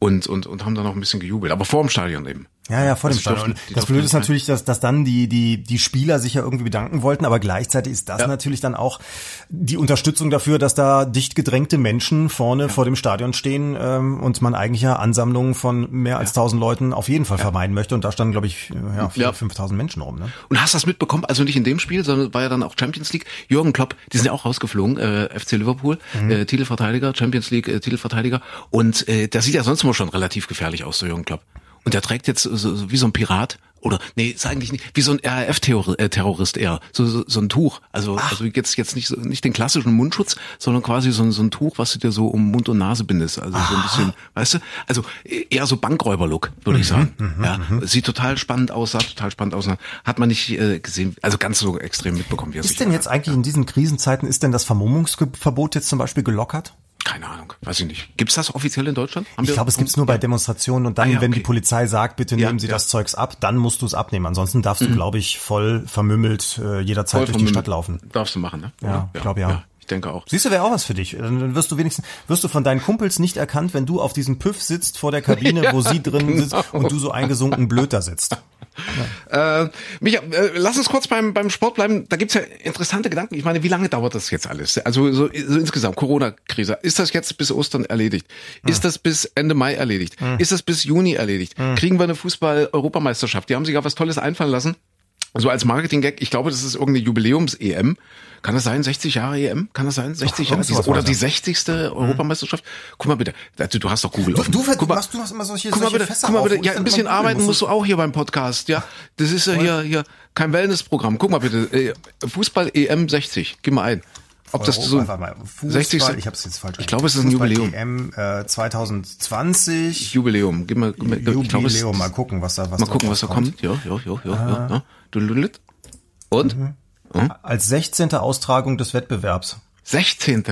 Und, und, und haben dann noch ein bisschen gejubelt. Aber vor dem Stadion eben. Ja, ja, vor dem also Stadion. Durften, das Blöde ist natürlich, dass, dass dann die, die, die Spieler sich ja irgendwie bedanken wollten, aber gleichzeitig ist das ja. natürlich dann auch die Unterstützung dafür, dass da dicht gedrängte Menschen vorne ja. vor dem Stadion stehen ähm, und man eigentlich ja Ansammlungen von mehr als tausend Leuten auf jeden Fall vermeiden möchte. Und da standen, glaube ich, ja, 4.000, 5.000 Menschen rum. Ne? Und hast du das mitbekommen? Also nicht in dem Spiel, sondern war ja dann auch Champions League. Jürgen Klopp, die sind ja auch rausgeflogen, äh, FC Liverpool, mhm. äh, Titelverteidiger, Champions League, äh, Titelverteidiger. Und äh, der sieht ja sonst immer schon relativ gefährlich aus, so Jürgen Klopp. Und der trägt jetzt so, wie so ein Pirat oder nee, ist eigentlich nicht wie so ein RAF-Terrorist eher, so, so, so ein Tuch. Also Ach. also jetzt jetzt nicht so, nicht den klassischen Mundschutz, sondern quasi so, so ein Tuch, was du dir so um Mund und Nase bindest. Also Aha. so ein bisschen, weißt du? Also eher so Bankräuber-Look, würde mhm, ich sagen. Mhm, ja, mhm. sieht total spannend aus, sah total spannend aus. Hat man nicht äh, gesehen, also ganz so extrem mitbekommen. Wie ist denn jetzt eigentlich in diesen Krisenzeiten ist denn das Vermummungsverbot jetzt zum Beispiel gelockert? Keine Ahnung, weiß ich nicht. Gibt's das offiziell in Deutschland? Haben ich glaube, es gibt's nur bei Demonstrationen und dann, ah, ja, wenn die Polizei sagt, bitte ja, nehmen Sie ja. das Zeugs ab, dann musst du es abnehmen. Ansonsten darfst du, mhm. glaube ich, voll vermümmelt äh, jederzeit voll durch die Stadt laufen. Darfst du machen, ne? Ja, ich glaube ja. Denke auch. Siehst du, wäre auch was für dich. Dann wirst du wenigstens, wirst du von deinen Kumpels nicht erkannt, wenn du auf diesem Püff sitzt vor der Kabine, wo sie drin genau. sitzt und du so eingesunken blöd da sitzt. Ja. Äh, Micha, äh, lass uns kurz beim, beim Sport bleiben. Da gibt's ja interessante Gedanken. Ich meine, wie lange dauert das jetzt alles? Also so, so insgesamt, Corona-Krise. Ist das jetzt bis Ostern erledigt? Ist hm. das bis Ende Mai erledigt? Hm. Ist das bis Juni erledigt? Hm. Kriegen wir eine Fußball-Europameisterschaft? Die haben sich ja was Tolles einfallen lassen. So als Marketing-Gag, ich glaube, das ist irgendeine Jubiläums-EM. Kann das sein? 60 Jahre EM? Kann das sein? 60 Jahre? Oder die 60. Mhm. Europameisterschaft? Guck mal bitte. Du, du hast doch Google offen. Du, du, guck mal, machst, du hast immer solche, guck mal bitte, Fässer guck mal bitte. Ja, ein bisschen arbeiten musst du auch hier beim Podcast. Ja, das ist ja hier, hier kein Wellnessprogramm. Guck mal bitte. Äh, Fußball EM 60. Gib mal ein. Ob das so. Fußball, 60. Ich habe es jetzt falsch. Ich glaube, es ist ein Jubiläum. EM äh, 2020. Jubiläum. Gib mal, gib mal Jubiläum. Glaub, mal gucken, was da was Mal gucken, was da kommt. Ja, ja, ja, ja, ja. Du und? Mhm. Hm? Als 16. Austragung des Wettbewerbs. 16.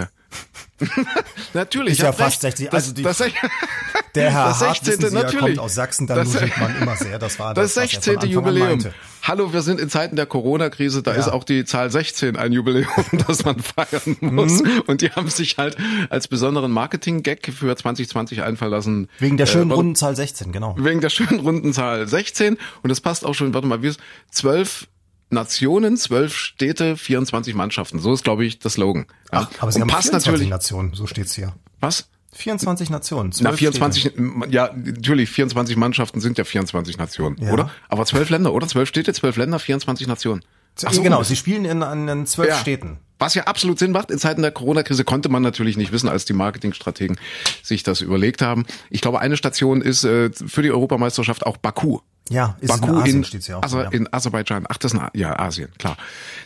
natürlich. Ist ja fast 60. Also die, das, der Herr das 16. Hart, natürlich. kommt aus Sachsen, da das, man immer sehr. Das war das, das 16. Jubiläum. Hallo, wir sind in Zeiten der Corona-Krise, da ja. ist auch die Zahl 16 ein Jubiläum, das man feiern muss. Mhm. Und die haben sich halt als besonderen Marketing-Gag für 2020 einfallen lassen. Wegen der schönen äh, runden Zahl 16, genau. Wegen der schönen runden Zahl 16. Und das passt auch schon, warte mal, wie ist 12 Nationen, zwölf Städte, 24 Mannschaften. So ist, glaube ich, das Slogan. Ach, aber sie Und haben passt 24 natürlich, Nationen, so steht's hier. Was? 24 Nationen. Na, 24, Städte. ja, natürlich, 24 Mannschaften sind ja 24 Nationen, ja. oder? Aber zwölf Länder, oder? Zwölf Städte, zwölf Länder, 24 Nationen. Ach so, genau, sie spielen in, in zwölf ja. Städten. Was ja absolut Sinn macht. In Zeiten der Corona-Krise konnte man natürlich nicht wissen, als die Marketingstrategen sich das überlegt haben. Ich glaube, eine Station ist äh, für die Europameisterschaft auch Baku. Ja, ist Baku in, Asien, in, ja auch, Aser, ja. in Aserbaidschan. Ach, das ist ein, ja Asien, klar.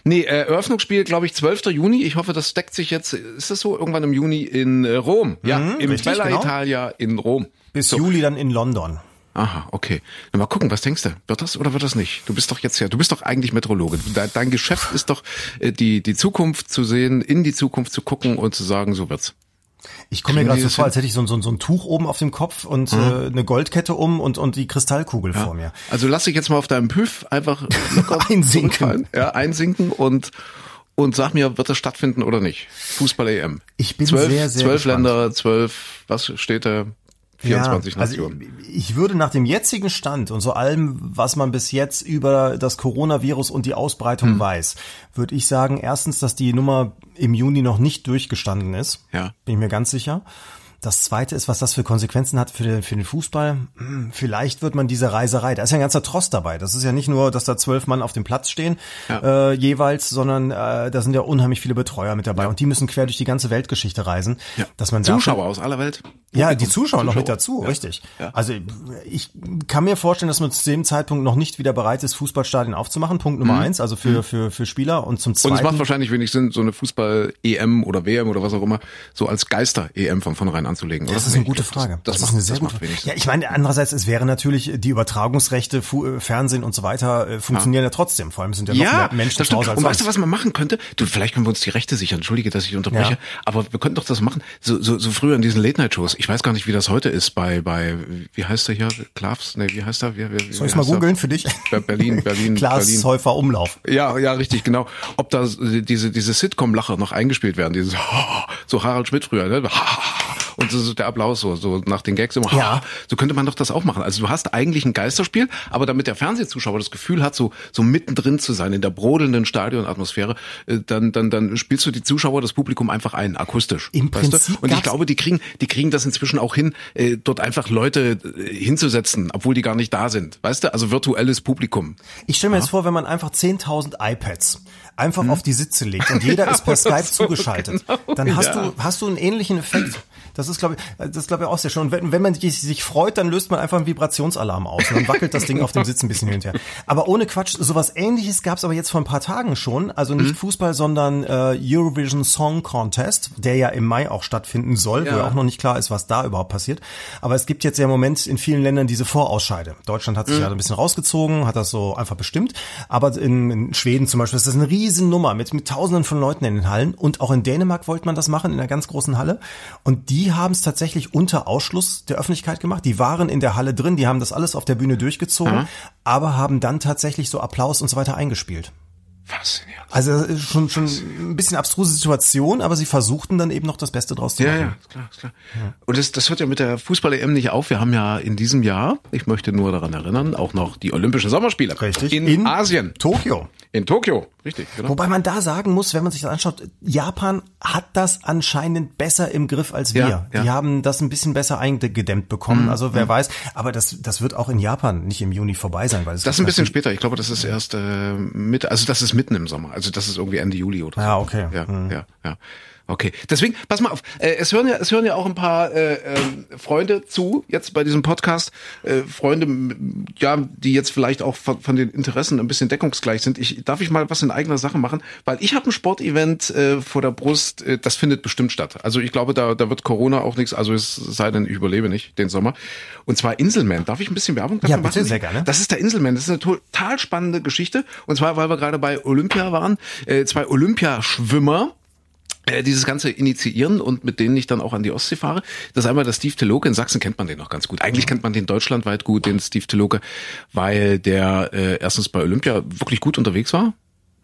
Nee, äh, Eröffnungsspiel, glaube ich, 12. Juni. Ich hoffe, das deckt sich jetzt, ist das so, irgendwann im Juni in äh, Rom. Ja, mhm, im richtig, Bella genau. Italia in Rom. Bis so. Juli dann in London. Aha, okay. Na, mal gucken, was denkst du? Wird das oder wird das nicht? Du bist doch jetzt ja, du bist doch eigentlich Meteorologe. Dein, Geschäft ist doch, äh, die, die Zukunft zu sehen, in die Zukunft zu gucken und zu sagen, so wird's. Ich komme mir gerade so vor, als hätte ich so, so, so ein Tuch oben auf dem Kopf und mhm. äh, eine Goldkette um und, und die Kristallkugel ja. vor mir. Also lass dich jetzt mal auf deinem Püff einfach einsinken. Ja, einsinken und und sag mir, wird das stattfinden oder nicht? Fußball-EM. Ich bin zwölf, sehr, sehr Zwölf gespannt. Länder, zwölf, was steht da? 24 ja, Nationen. Also ich, ich würde nach dem jetzigen Stand und so allem, was man bis jetzt über das Coronavirus und die Ausbreitung hm. weiß, würde ich sagen, erstens, dass die Nummer im Juni noch nicht durchgestanden ist. Ja. Bin ich mir ganz sicher. Das zweite ist, was das für Konsequenzen hat für den, für den Fußball. Hm, vielleicht wird man diese Reiserei, da ist ja ein ganzer Trost dabei. Das ist ja nicht nur, dass da zwölf Mann auf dem Platz stehen, ja. äh, jeweils, sondern äh, da sind ja unheimlich viele Betreuer mit dabei ja. und die müssen quer durch die ganze Weltgeschichte reisen. Ja. Dass man Zuschauer dafür, aus aller Welt. Ja, die Zuschauer, Zuschauer. noch mit dazu, ja. richtig. Also ich kann mir vorstellen, dass man zu dem Zeitpunkt noch nicht wieder bereit ist, Fußballstadien aufzumachen. Punkt Nummer mhm. eins, also für, mhm. für, für Spieler. Und zum zweiten. Und es macht wahrscheinlich wenig Sinn, so eine Fußball-EM oder WM oder was auch immer, so als Geister-EM von vornherein anzulegen. Das ist eine gute Frage. Das, das, das ist eine sehr gute Frage. Ja, ich meine, andererseits, es wäre natürlich, die Übertragungsrechte, Fu äh, Fernsehen und so weiter äh, funktionieren ja. ja. trotzdem. Vor allem sind ja noch ja, mehr Menschen zu Hause als Und weißt du, was man machen könnte? Du, vielleicht können wir uns die Rechte sichern. Entschuldige, dass ich unterbreche. Ja. Aber wir könnten doch das machen. So, so, so früher in diesen Late-Night-Shows. Ich weiß gar nicht, wie das heute ist bei, bei, wie heißt der hier? Klavs? Nee, wie heißt er? Wie, wie, Soll ich mal googeln für dich? Berlin, Berlin, Klaas Berlin. Häufer Umlauf. Ja, ja, richtig, genau. Ob da diese, diese Sitcom-Lacher noch eingespielt werden, dieses, so Harald Schmidt früher, ne? und so der Applaus so, so nach den Gags immer, Ja. "Ah, so könnte man doch das auch machen. Also du hast eigentlich ein Geisterspiel, aber damit der Fernsehzuschauer das Gefühl hat, so, so mittendrin zu sein, in der brodelnden Stadionatmosphäre, äh, dann, dann, dann spielst du die Zuschauer, das Publikum einfach ein, akustisch. Im Prinzip du? Und ich glaube, die kriegen, die kriegen das inzwischen auch hin, äh, dort einfach Leute äh, hinzusetzen, obwohl die gar nicht da sind. Weißt du? Also virtuelles Publikum. Ich stelle mir jetzt vor, wenn man einfach 10.000 iPads einfach Hm? auf die Sitze legt und jeder ist per Skype so, zugeschaltet, genau, dann hast ja. du hast du einen ähnlichen Effekt. Das ist glaube ich, das glaube ich auch sehr schön. Und wenn, wenn man sich, sich freut, dann löst man einfach einen Vibrationsalarm aus und dann wackelt das Ding auf dem Sitz ein bisschen hin und her. Aber ohne Quatsch, sowas ähnliches gab es aber jetzt vor ein paar Tagen schon. Also nicht Fußball, sondern äh, Eurovision Song Contest, der ja im Mai auch stattfinden soll, wo Ja. ja auch noch nicht klar ist, was da überhaupt passiert. Aber es gibt jetzt ja im Moment in vielen Ländern diese Vorausscheide. Deutschland hat sich Mhm. ja ein bisschen rausgezogen, hat das so einfach bestimmt. Aber in, in Schweden zum Beispiel ist das eine Riesennummer mit, mit Tausenden von Leuten in den Hallen. Und auch in Dänemark wollte man das machen, in einer ganz großen Halle. Und die haben es tatsächlich unter Ausschluss der Öffentlichkeit gemacht. Die waren in der Halle drin, die haben das alles auf der Bühne durchgezogen, aber haben dann tatsächlich so Applaus und so weiter eingespielt. Faszinierend. Also schon schon ein bisschen abstruse Situation, aber sie versuchten dann eben noch das Beste draus zu Ja, machen. ja, ist klar, klar. Und das, das hört ja mit der Fußball-EM nicht auf. Wir haben ja in diesem Jahr, ich möchte nur daran erinnern, auch noch die Olympischen Sommerspiele. Richtig. In, Asien. Tokio. In Tokio. Richtig, genau. Wobei man da sagen muss, wenn man sich das anschaut, Japan hat das anscheinend besser im Griff als wir. Ja, ja. Mhm. Die haben das ein bisschen besser eingedämmt bekommen. Also wer weiß, aber das, das wird auch in Japan nicht im Juni vorbei sein, weil es Das ist ein bisschen später. Ich glaube, das ist erst äh, Mitte, also das ist mitten im Sommer. Also das ist irgendwie Ende Juli oder so. Ja, okay. Ja, Mhm. ja, ja. Okay, deswegen, pass mal auf, äh, es hören ja, es hören ja auch ein paar äh, ähm, Freunde zu, jetzt bei diesem Podcast, äh, Freunde, ja, die jetzt vielleicht auch von, von den Interessen ein bisschen deckungsgleich sind. Ich, darf ich mal was in eigener Sache machen? Weil ich habe ein Sportevent äh, vor der Brust, äh, das findet bestimmt statt. Also ich glaube, da, da wird Corona auch nichts, also es sei denn, ich überlebe nicht den Sommer. Und zwar Inselman. Darf ich ein bisschen Werbung dafür Ja, bitte, machen? sehr gerne. Das ist der Inselman. Das ist eine total spannende Geschichte. Und zwar, weil wir gerade bei Olympia waren, äh, zwei Olympiaschwimmer, äh, dieses Ganze initiieren und mit denen ich dann auch an die Ostsee fahre. Das ist einmal der Steve Teloke. In Sachsen kennt man den noch ganz gut. Eigentlich kennt man den deutschlandweit gut, den Steve Teloke, weil der äh, erstens bei Olympia wirklich gut unterwegs war.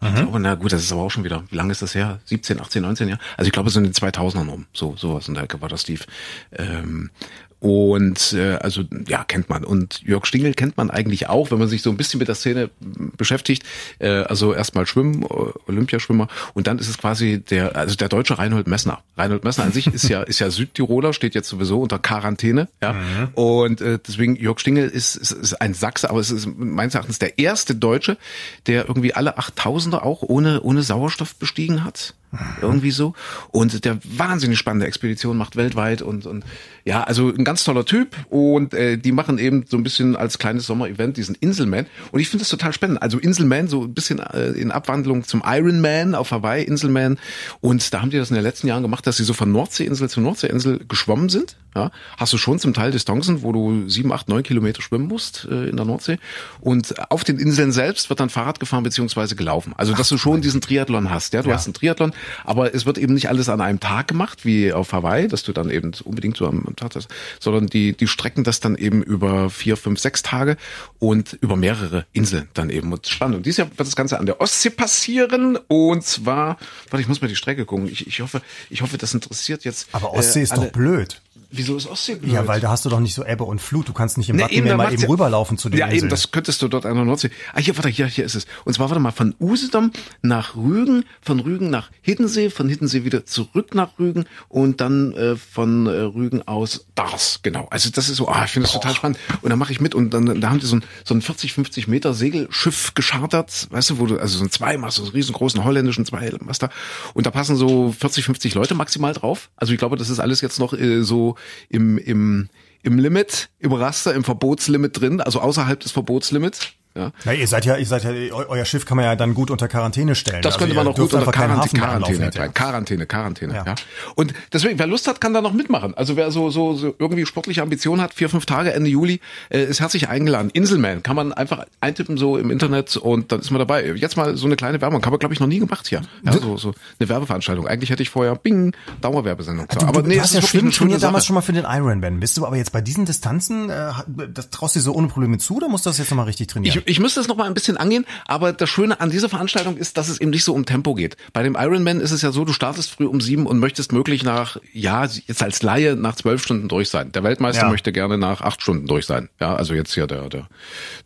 Ich glaube, na gut, das ist aber auch schon wieder, wie lange ist das her? 17, 18, 19 Jahre? Also ich glaube, so in den 2000ern rum. So, sowas in der Ecke war das Steve. Ähm, und äh, also ja, kennt man. Und Jörg Stingel kennt man eigentlich auch, wenn man sich so ein bisschen mit der Szene beschäftigt. Äh, also erstmal Schwimmen, äh, Olympiaschwimmer und dann ist es quasi der, also der deutsche Reinhold Messner. Reinhold Messner an sich ist ja ist ja Südtiroler, steht jetzt sowieso unter Quarantäne. Ja. Und äh, deswegen Jörg Stingel ist, ist, ist ein Sachse, aber es ist meines Erachtens der erste Deutsche, der irgendwie alle 8000er auch ohne ohne Sauerstoff bestiegen hat. Irgendwie so. Und der wahnsinnig spannende Expedition macht weltweit und, und ja, also ein ganz toller Typ. Und äh, die machen eben so ein bisschen als kleines Sommer-Event diesen Inselman. Und ich finde das total spannend. Also Inselman, so ein bisschen äh, in Abwandlung zum Ironman auf Hawaii, Inselman. Und da haben die das in den letzten Jahren gemacht, dass sie so von Nordseeinsel zu Nordseeinsel geschwommen sind. Ja, hast du schon zum Teil Distanzen, wo du sieben, acht, neun Kilometer schwimmen musst äh, in der Nordsee. Und auf den Inseln selbst wird dann Fahrrad gefahren beziehungsweise gelaufen. Also dass du schon diesen Triathlon hast. Ja, du hast einen Triathlon, aber es wird eben nicht alles an einem Tag gemacht wie auf Hawaii, dass du dann eben unbedingt so am, am Tag hast, sondern die die strecken das dann eben über vier, fünf, sechs Tage und über mehrere Inseln dann eben. Und spannend. Und dieses Jahr wird das Ganze an der Ostsee passieren und zwar, warte, ich muss mal die Strecke gucken. Ich, ich hoffe, ich hoffe, das interessiert jetzt. Aber Ostsee äh, ist doch blöd. Wieso ist Ostsee blöd? Ja, weil da hast du doch nicht so Ebbe und Flut. Du kannst nicht im Ne, Wattenmeer da mal eben ja- rüberlaufen zu den Ja, Inseln. eben, das könntest du dort an der Nordsee. Ah, hier, warte, hier, hier ist es. Und zwar, warte mal, von Usedom nach Rügen, von Rügen nach Hiddensee, von Hiddensee wieder zurück nach Rügen und dann äh, von äh, Rügen aus Dars, genau. Also das ist so, ah, ich finde das total spannend. Und dann mache ich mit und dann da haben die so ein, so ein 40, 50 Meter Segelschiff geschartert, weißt du, wo du, also so ein Zweimaster, so einen riesengroßen holländischen Zweimaster. Und da passen so 40, 50 Leute maximal drauf. Also ich glaube, das ist alles jetzt noch äh, so im, im im Limit, im Raster, im Verbotslimit drin, also außerhalb des Verbotslimits. Ja. Na, ihr seid ja, ihr seid ja, eu- euer Schiff kann man ja dann gut unter Quarantäne stellen. Das Also könnte man noch gut unter Quarantäne, Quarantäne, hinterher. Quarantäne, Quarantäne, Ja. ja. Und deswegen, wer Lust hat, kann da noch mitmachen. Also wer so, so, so irgendwie sportliche Ambitionen hat, vier, fünf Tage Ende Juli, äh, ist herzlich eingeladen. Inselman kann man einfach eintippen so im Internet und dann ist man dabei. Jetzt mal so eine kleine Werbung, haben wir glaube ich noch nie gemacht hier. Ja, so, so eine Werbeveranstaltung. Eigentlich hätte ich vorher, bing, Dauerwerbesendung. Du, aber nee, du das hast ja Schwimmen trainiert damals schon mal für den Ironman. Bist du aber jetzt bei diesen Distanzen, äh, das traust du dir so ohne Probleme zu oder musst du das jetzt nochmal richtig trainieren? Ich, ich müsste es noch mal ein bisschen angehen, aber das Schöne an dieser Veranstaltung ist, dass es eben nicht so um Tempo geht. Bei dem Ironman ist es ja so, du startest früh um sieben und möchtest möglich nach, ja, jetzt als Laie nach zwölf Stunden durch sein. Der Weltmeister ja. möchte gerne nach acht Stunden durch sein. Ja, also jetzt hier der, der,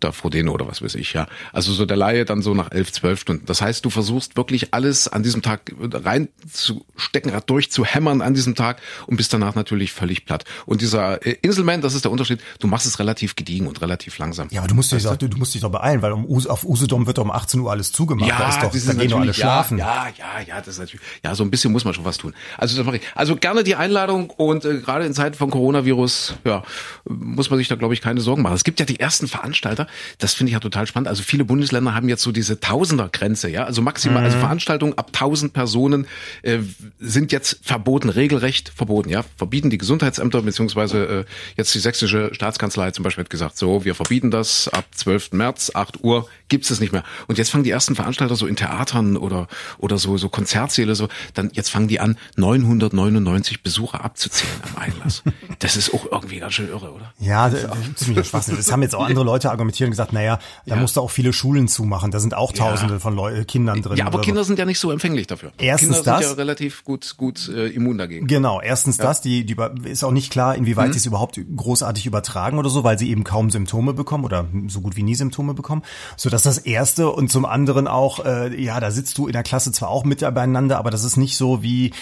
der Frodeno oder was weiß ich, ja. Also so der Laie dann so nach elf, zwölf Stunden. Das heißt, du versuchst wirklich alles an diesem Tag reinzustecken, durchzuhämmern an diesem Tag und bist danach natürlich völlig platt. Und dieser äh, Inselman, das ist der Unterschied, du machst es relativ gediegen und relativ langsam. Ja, aber du musst dich du, du musst dich doch beeilen, weil um, auf Usedom wird um 18 Uhr alles zugemacht. Ja, da ist doch, da gehen doch alle schlafen. Ja, ja, ja, das ist natürlich, ja, so ein bisschen muss man schon was tun. Also das mache ich. Also gerne die Einladung und äh, gerade in Zeiten von Coronavirus, ja, muss man sich da glaube ich keine Sorgen machen. Es gibt ja die ersten Veranstalter, das finde ich ja total spannend. Also viele Bundesländer haben jetzt so diese Tausender-Grenze, ja, also maximal, also mhm. also Veranstaltungen ab 1000 Personen äh, sind jetzt verboten, regelrecht verboten, ja, verbieten die Gesundheitsämter beziehungsweise äh, jetzt die sächsische Staatskanzlei zum Beispiel hat gesagt, so, wir verbieten das ab 12. März, 8 Uhr gibt's es nicht mehr. Und jetzt fangen die ersten Veranstalter so in Theatern oder oder so so Konzertsäle so, dann jetzt fangen die an 999 Besucher abzuzählen am Einlass. Das ist auch irgendwie ganz schön irre, oder? Ja, ziemlich Schwachsinn. Das haben jetzt auch andere Leute argumentiert und gesagt, naja, da ja. musst du auch viele Schulen zumachen. Da sind auch Tausende ja. von Leu Kindern drin. Ja, aber Kinder sind ja nicht so empfänglich dafür. Erstens Kinder das, sind ja relativ gut gut äh, immun dagegen. Genau, erstens ja. das, die, die ist auch nicht klar, inwieweit mhm. sie es überhaupt großartig übertragen oder so, weil sie eben kaum Symptome bekommen oder so gut wie nie Symptome bekommen. So dass das erste und zum anderen auch, äh, ja, da sitzt du in der Klasse zwar auch mit beieinander, aber das ist nicht so wie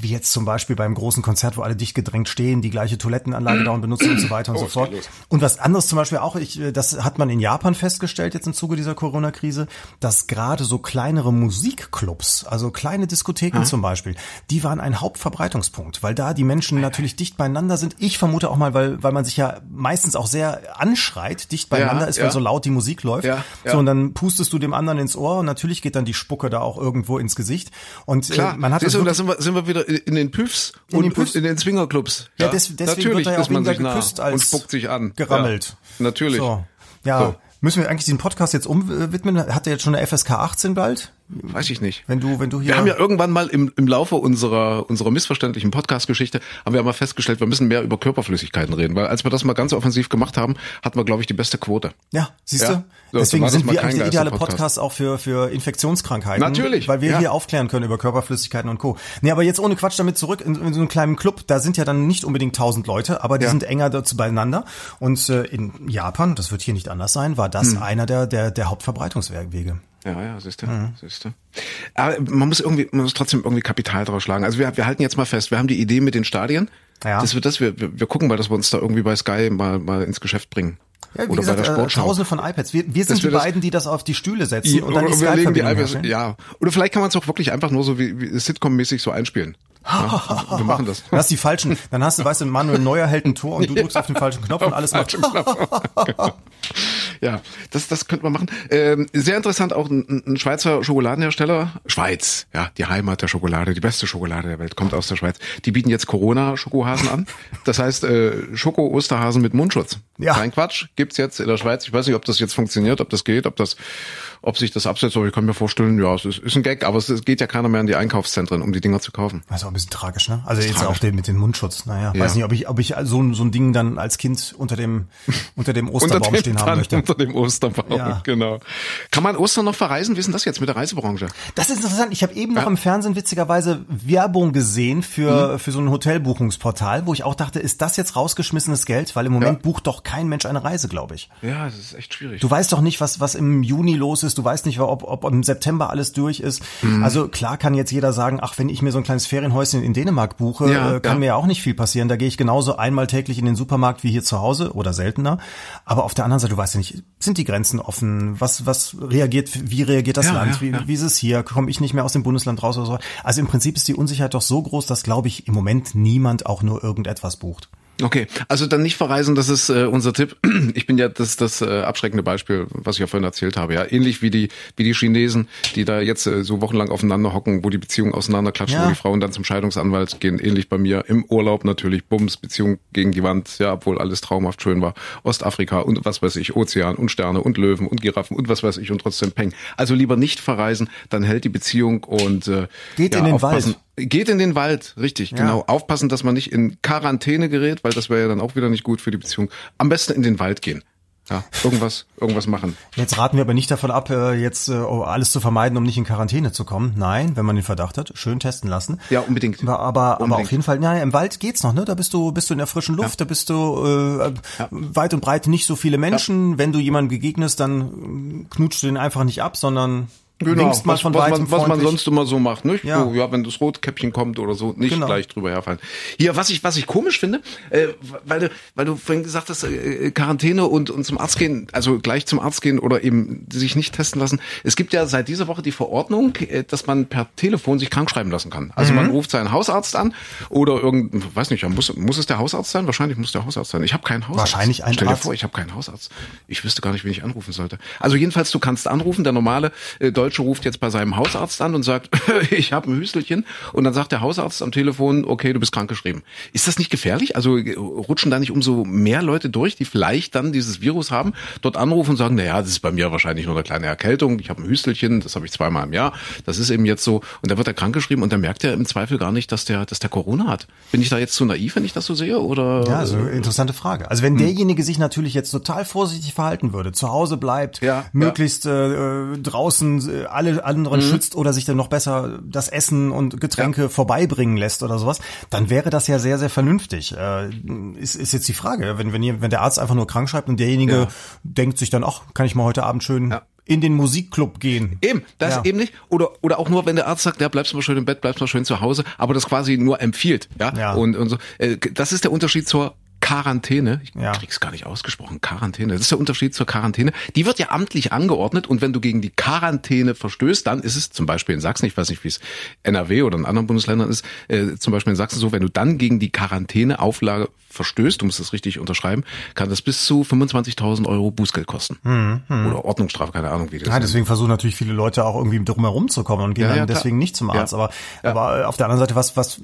wie jetzt zum Beispiel beim großen Konzert, wo alle dicht gedrängt stehen, die gleiche Toilettenanlage dauernd benutzen und so weiter und oh, so fort. Und was anderes zum Beispiel auch, ich, äh, das hat man in Japan festgestellt jetzt im Zuge dieser Corona-Krise, dass gerade so kleinere Musikclubs, also kleine Diskotheken hm? zum Beispiel, die waren ein Hauptverbreitungspunkt, weil da die Menschen natürlich dicht beieinander sind. Ich vermute auch mal, weil, weil man sich ja meistens auch sehr anschreit, dicht beieinander ja, ist, weil ja. so laut die Musik läuft. Ja. So, und dann pustest du dem anderen ins Ohr und natürlich geht dann die Spucke da auch irgendwo ins Gesicht. Und äh, Klar, äh, man hat das du, da sind wir, sind wir wieder in den Püffs in und den in den Swingerclubs. Ja, ja des, deswegen natürlich wird er ja auch man sich geküsst als und spuckt sich an. Gerammelt. Ja, natürlich. So. Ja. So. Müssen wir eigentlich diesen Podcast jetzt umwidmen? Hat er jetzt schon eine FSK 18 bald? Weiß ich nicht. Wenn du, wenn du hier. Wir haben ja irgendwann mal im, im Laufe unserer, unserer missverständlichen Podcast-Geschichte haben wir mal festgestellt, wir müssen mehr über Körperflüssigkeiten reden, weil als wir das mal ganz offensiv gemacht haben, hatten wir, glaube ich, die beste Quote. Ja, siehst ja? du? Deswegen sind wir eigentlich der ideale Podcast. Podcast auch für, für Infektionskrankheiten. Natürlich. Weil wir ja. hier aufklären können über Körperflüssigkeiten und Co. Nee, aber jetzt ohne Quatsch damit zurück in, in so einem kleinen Club, da sind ja dann nicht unbedingt tausend Leute, aber die ja. sind enger dazu beieinander. Und äh, in Japan, das wird hier nicht anders sein, war das hm. einer der, der, der Hauptverbreitungswege. Ja, ja, siehst du, mhm. siehst du. Aber man muss irgendwie, man muss trotzdem irgendwie Kapital draus schlagen. Also wir, wir halten jetzt mal fest, wir haben die Idee mit den Stadien. Ja. Das wird das, wir, wir gucken mal, dass wir uns da irgendwie bei Sky mal, mal ins Geschäft bringen. Ja, wie Oder gesagt, bei der äh, Sportschau. Tausende von iPads. Wir, wir sind die beiden, die das auf die Stühle setzen ja, und dann die Skype-Verbindung Ja. Oder vielleicht kann man es auch wirklich einfach nur so wie, wie Sitcom-mäßig so einspielen. Ja, wir machen das. Du hast die falschen. Dann hast du, weißt du, Manuel Neuer hält ein Tor und du drückst auf den falschen Knopf und alles macht. ja, das, das könnte man machen. Ähm, sehr interessant auch ein, ein Schweizer Schokoladenhersteller. Schweiz, ja, die Heimat der Schokolade, die beste Schokolade der Welt, kommt aus der Schweiz. Die bieten jetzt Corona-Schokohasen an. Das heißt, äh, Schoko-Osterhasen mit Mundschutz. Ja. Kein Quatsch, gibt's jetzt in der Schweiz. Ich weiß nicht, ob das jetzt funktioniert, ob das geht, ob das ob sich das absetzt, aber ich kann mir vorstellen, ja, es ist, ist ein Gag, aber es geht ja keiner mehr in die Einkaufszentren, um die Dinger zu kaufen. Das ist auch ein bisschen tragisch, ne? Also jetzt tragisch. auch den, mit dem Mundschutz. Naja, ja. weiß nicht, ob ich, ob ich so, so ein Ding dann als Kind unter dem, unter dem Osterbaum unter dem stehen haben möchte. Unter dem Osterbaum, ja. genau. Kann man Ostern noch verreisen? Wie ist denn das jetzt mit der Reisebranche? Das ist interessant. Ich habe eben ja. noch im Fernsehen witzigerweise Werbung gesehen für, mhm. für so ein Hotelbuchungsportal, wo ich auch dachte, ist das jetzt rausgeschmissenes Geld? Weil im Moment bucht doch kein Mensch eine Reise, glaube ich. Ja, das ist echt schwierig. Du weißt doch nicht, was, was im Juni los ist. Du weißt nicht, ob, ob im September alles durch ist. Mhm. Also klar kann jetzt jeder sagen, ach, wenn ich mir so ein kleines Ferienhäuschen in Dänemark buche, ja, äh, kann ja. mir ja auch nicht viel passieren. Da gehe ich genauso einmal täglich in den Supermarkt wie hier zu Hause oder seltener. Aber auf der anderen Seite, du weißt ja nicht, sind die Grenzen offen? Was, was reagiert, wie reagiert das ja, Land? wie, wie ist es hier? Komme ich nicht mehr aus dem Bundesland raus oder so? Also im Prinzip ist die Unsicherheit doch so groß, dass, glaube ich, im Moment niemand auch nur irgendetwas bucht. Okay, also dann nicht verreisen, das ist äh, unser Tipp. Ich bin ja das das äh, abschreckende Beispiel, was ich ja vorhin erzählt habe. Ja, ähnlich wie die wie die Chinesen, die da jetzt äh, so wochenlang aufeinander hocken, wo die Beziehungen auseinanderklatschen, ja. wo die Frauen dann zum Scheidungsanwalt gehen. Ähnlich bei mir im Urlaub natürlich, Bums, Beziehung gegen die Wand, ja, obwohl alles traumhaft schön war. Ostafrika und was weiß ich, Ozean und Sterne und Löwen und Giraffen und was weiß ich und trotzdem Peng. Also lieber nicht verreisen, dann hält die Beziehung und äh, geht ja, in den aufpassen. Wald. Geht in den Wald, richtig, ja. genau. Aufpassen, dass man nicht in Quarantäne gerät, weil das wäre ja dann auch wieder nicht gut für die Beziehung. Am besten in den Wald gehen. Ja, irgendwas, irgendwas machen. Jetzt raten wir aber nicht davon ab, äh, jetzt äh, oh, alles zu vermeiden, um nicht in Quarantäne zu kommen. Nein, wenn man den Verdacht hat, schön testen lassen. Ja, unbedingt. Aber, aber, aber auf jeden Fall, ja, im Wald geht's noch, ne? Da bist du, bist du in der frischen Luft, ja. da bist du äh, ja. weit und breit nicht so viele Menschen. Ja. Wenn du jemanden begegnest, dann knutscht du den einfach nicht ab, sondern Genau, mal was, von was, man, was man sonst immer so macht, nicht? Ja. So, ja, wenn das Rotkäppchen kommt oder so, nicht genau. gleich drüber herfallen. Hier, was ich, was ich komisch finde, äh, weil du, weil du vorhin gesagt hast, äh, Quarantäne und, und zum Arzt gehen, also gleich zum Arzt gehen oder eben sich nicht testen lassen. Es gibt ja seit dieser Woche die Verordnung, äh, dass man per Telefon sich krank schreiben lassen kann. Also mhm. man ruft seinen Hausarzt an oder irgend, weiß nicht, muss, muss es der Hausarzt sein? Wahrscheinlich muss der Hausarzt sein. Ich habe keinen Hausarzt. Wahrscheinlich ein Stell dir Arzt. vor, ich habe keinen Hausarzt. Ich wüsste gar nicht, wen ich anrufen sollte. Also jedenfalls, du kannst anrufen. Der normale äh, Deutsche ruft jetzt bei seinem Hausarzt an und sagt, ich habe ein Hüstelchen und dann sagt der Hausarzt am Telefon, okay, du bist krankgeschrieben. Ist das nicht gefährlich? Also rutschen da nicht umso mehr Leute durch, die vielleicht dann dieses Virus haben, dort anrufen und sagen, na ja, das ist bei mir wahrscheinlich nur eine kleine Erkältung, ich habe ein Hüstelchen, das habe ich zweimal im Jahr, das ist eben jetzt so und da wird er krankgeschrieben und dann merkt er im Zweifel gar nicht, dass der dass der Corona hat. Bin ich da jetzt zu naiv, wenn ich das so sehe oder Ja, also interessante Frage. Also wenn hm. derjenige sich natürlich jetzt total vorsichtig verhalten würde, zu Hause bleibt, ja, möglichst ja. Äh, draußen äh, alle anderen mhm. schützt oder sich dann noch besser das Essen und Getränke ja. vorbeibringen lässt oder sowas, dann wäre das ja sehr, sehr vernünftig. Äh, ist, ist jetzt die Frage, wenn, wenn, wenn der Arzt einfach nur krank schreibt und derjenige ja. denkt sich dann, ach, kann ich mal heute Abend schön ja in den Musikclub gehen. Eben, das ja. eben nicht. Oder, oder auch nur, wenn der Arzt sagt, ja, bleibst mal schön im Bett, bleibst mal schön zu Hause, aber das quasi nur empfiehlt, ja. ja. Und, und so. Äh, das ist der Unterschied zur Quarantäne, ich ja. krieg's gar nicht ausgesprochen, Quarantäne, das ist der Unterschied zur Quarantäne. Die wird ja amtlich angeordnet und wenn du gegen die Quarantäne verstößt, dann ist es zum Beispiel in Sachsen, ich weiß nicht, wie es NRW oder in anderen Bundesländern ist, äh, zum Beispiel in Sachsen so, wenn du dann gegen die Quarantäneauflage verstößt, du musst das richtig unterschreiben, kann das bis zu 25.000 Euro Bußgeld kosten. Hm, hm. Oder Ordnungsstrafe, keine Ahnung, wie das ist. Ja, deswegen versuchen natürlich viele Leute auch irgendwie drum herum zu kommen und gehen ja, dann ja, deswegen nicht zum Arzt. Aber, aber auf der anderen Seite, was, was,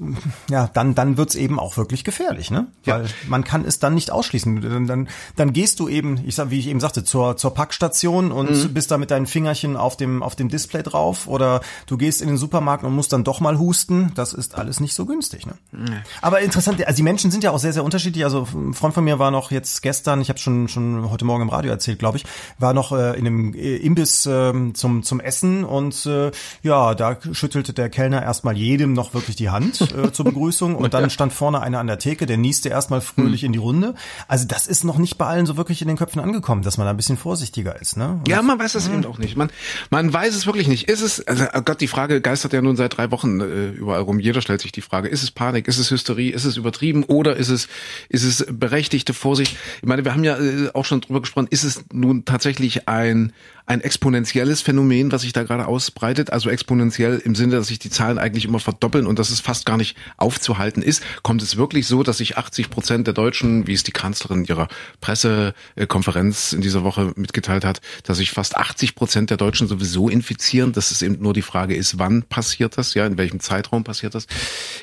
ja, dann, dann wird's eben auch wirklich gefährlich, ne? Weil man kann es dann nicht ausschließen. Dann, dann, dann gehst du eben, ich sag, wie ich eben sagte, zur, zur Packstation und mhm. bist da mit deinen Fingerchen auf dem, auf dem Display drauf oder du gehst in den Supermarkt und musst dann doch mal husten. Das ist alles nicht so günstig. Ne? Mhm. Aber interessant, also die Menschen sind ja auch sehr, sehr unterschiedlich. Also ein Freund von mir war noch jetzt gestern, ich habe schon schon heute Morgen im Radio erzählt, glaube ich, war noch äh, in einem Imbiss äh, zum zum Essen und äh, ja, da schüttelte der Kellner erstmal jedem noch wirklich die Hand äh, zur Begrüßung und dann stand vorne einer an der Theke, der nieste erstmal fröhlich mhm. in die Runde. Also das ist noch nicht bei allen so wirklich in den Köpfen angekommen, dass man da ein bisschen vorsichtiger ist. Ne? ja, man weiß es eben auch nicht. Man, man weiß es wirklich nicht. Ist es, also oh Gott, die Frage geistert ja nun seit drei Wochen äh, überall rum. Jeder stellt sich die Frage, ist es Panik, ist es Hysterie, ist es übertrieben oder ist es, ist es berechtigte Vorsicht? Ich meine, wir haben ja äh, auch schon drüber gesprochen, ist es nun tatsächlich ein, ein exponentielles Phänomen, was sich da gerade ausbreitet. Also exponentiell im Sinne, dass sich die Zahlen eigentlich immer verdoppeln und dass es fast gar nicht aufzuhalten ist. Kommt es wirklich so, dass sich 80 Prozent der Deutschen, wie es die Kanzlerin ihrer Pressekonferenz in dieser Woche mitgeteilt hat, dass sich fast 80 Prozent der Deutschen sowieso infizieren, dass es eben nur die Frage ist, wann passiert das, ja, in welchem Zeitraum passiert das.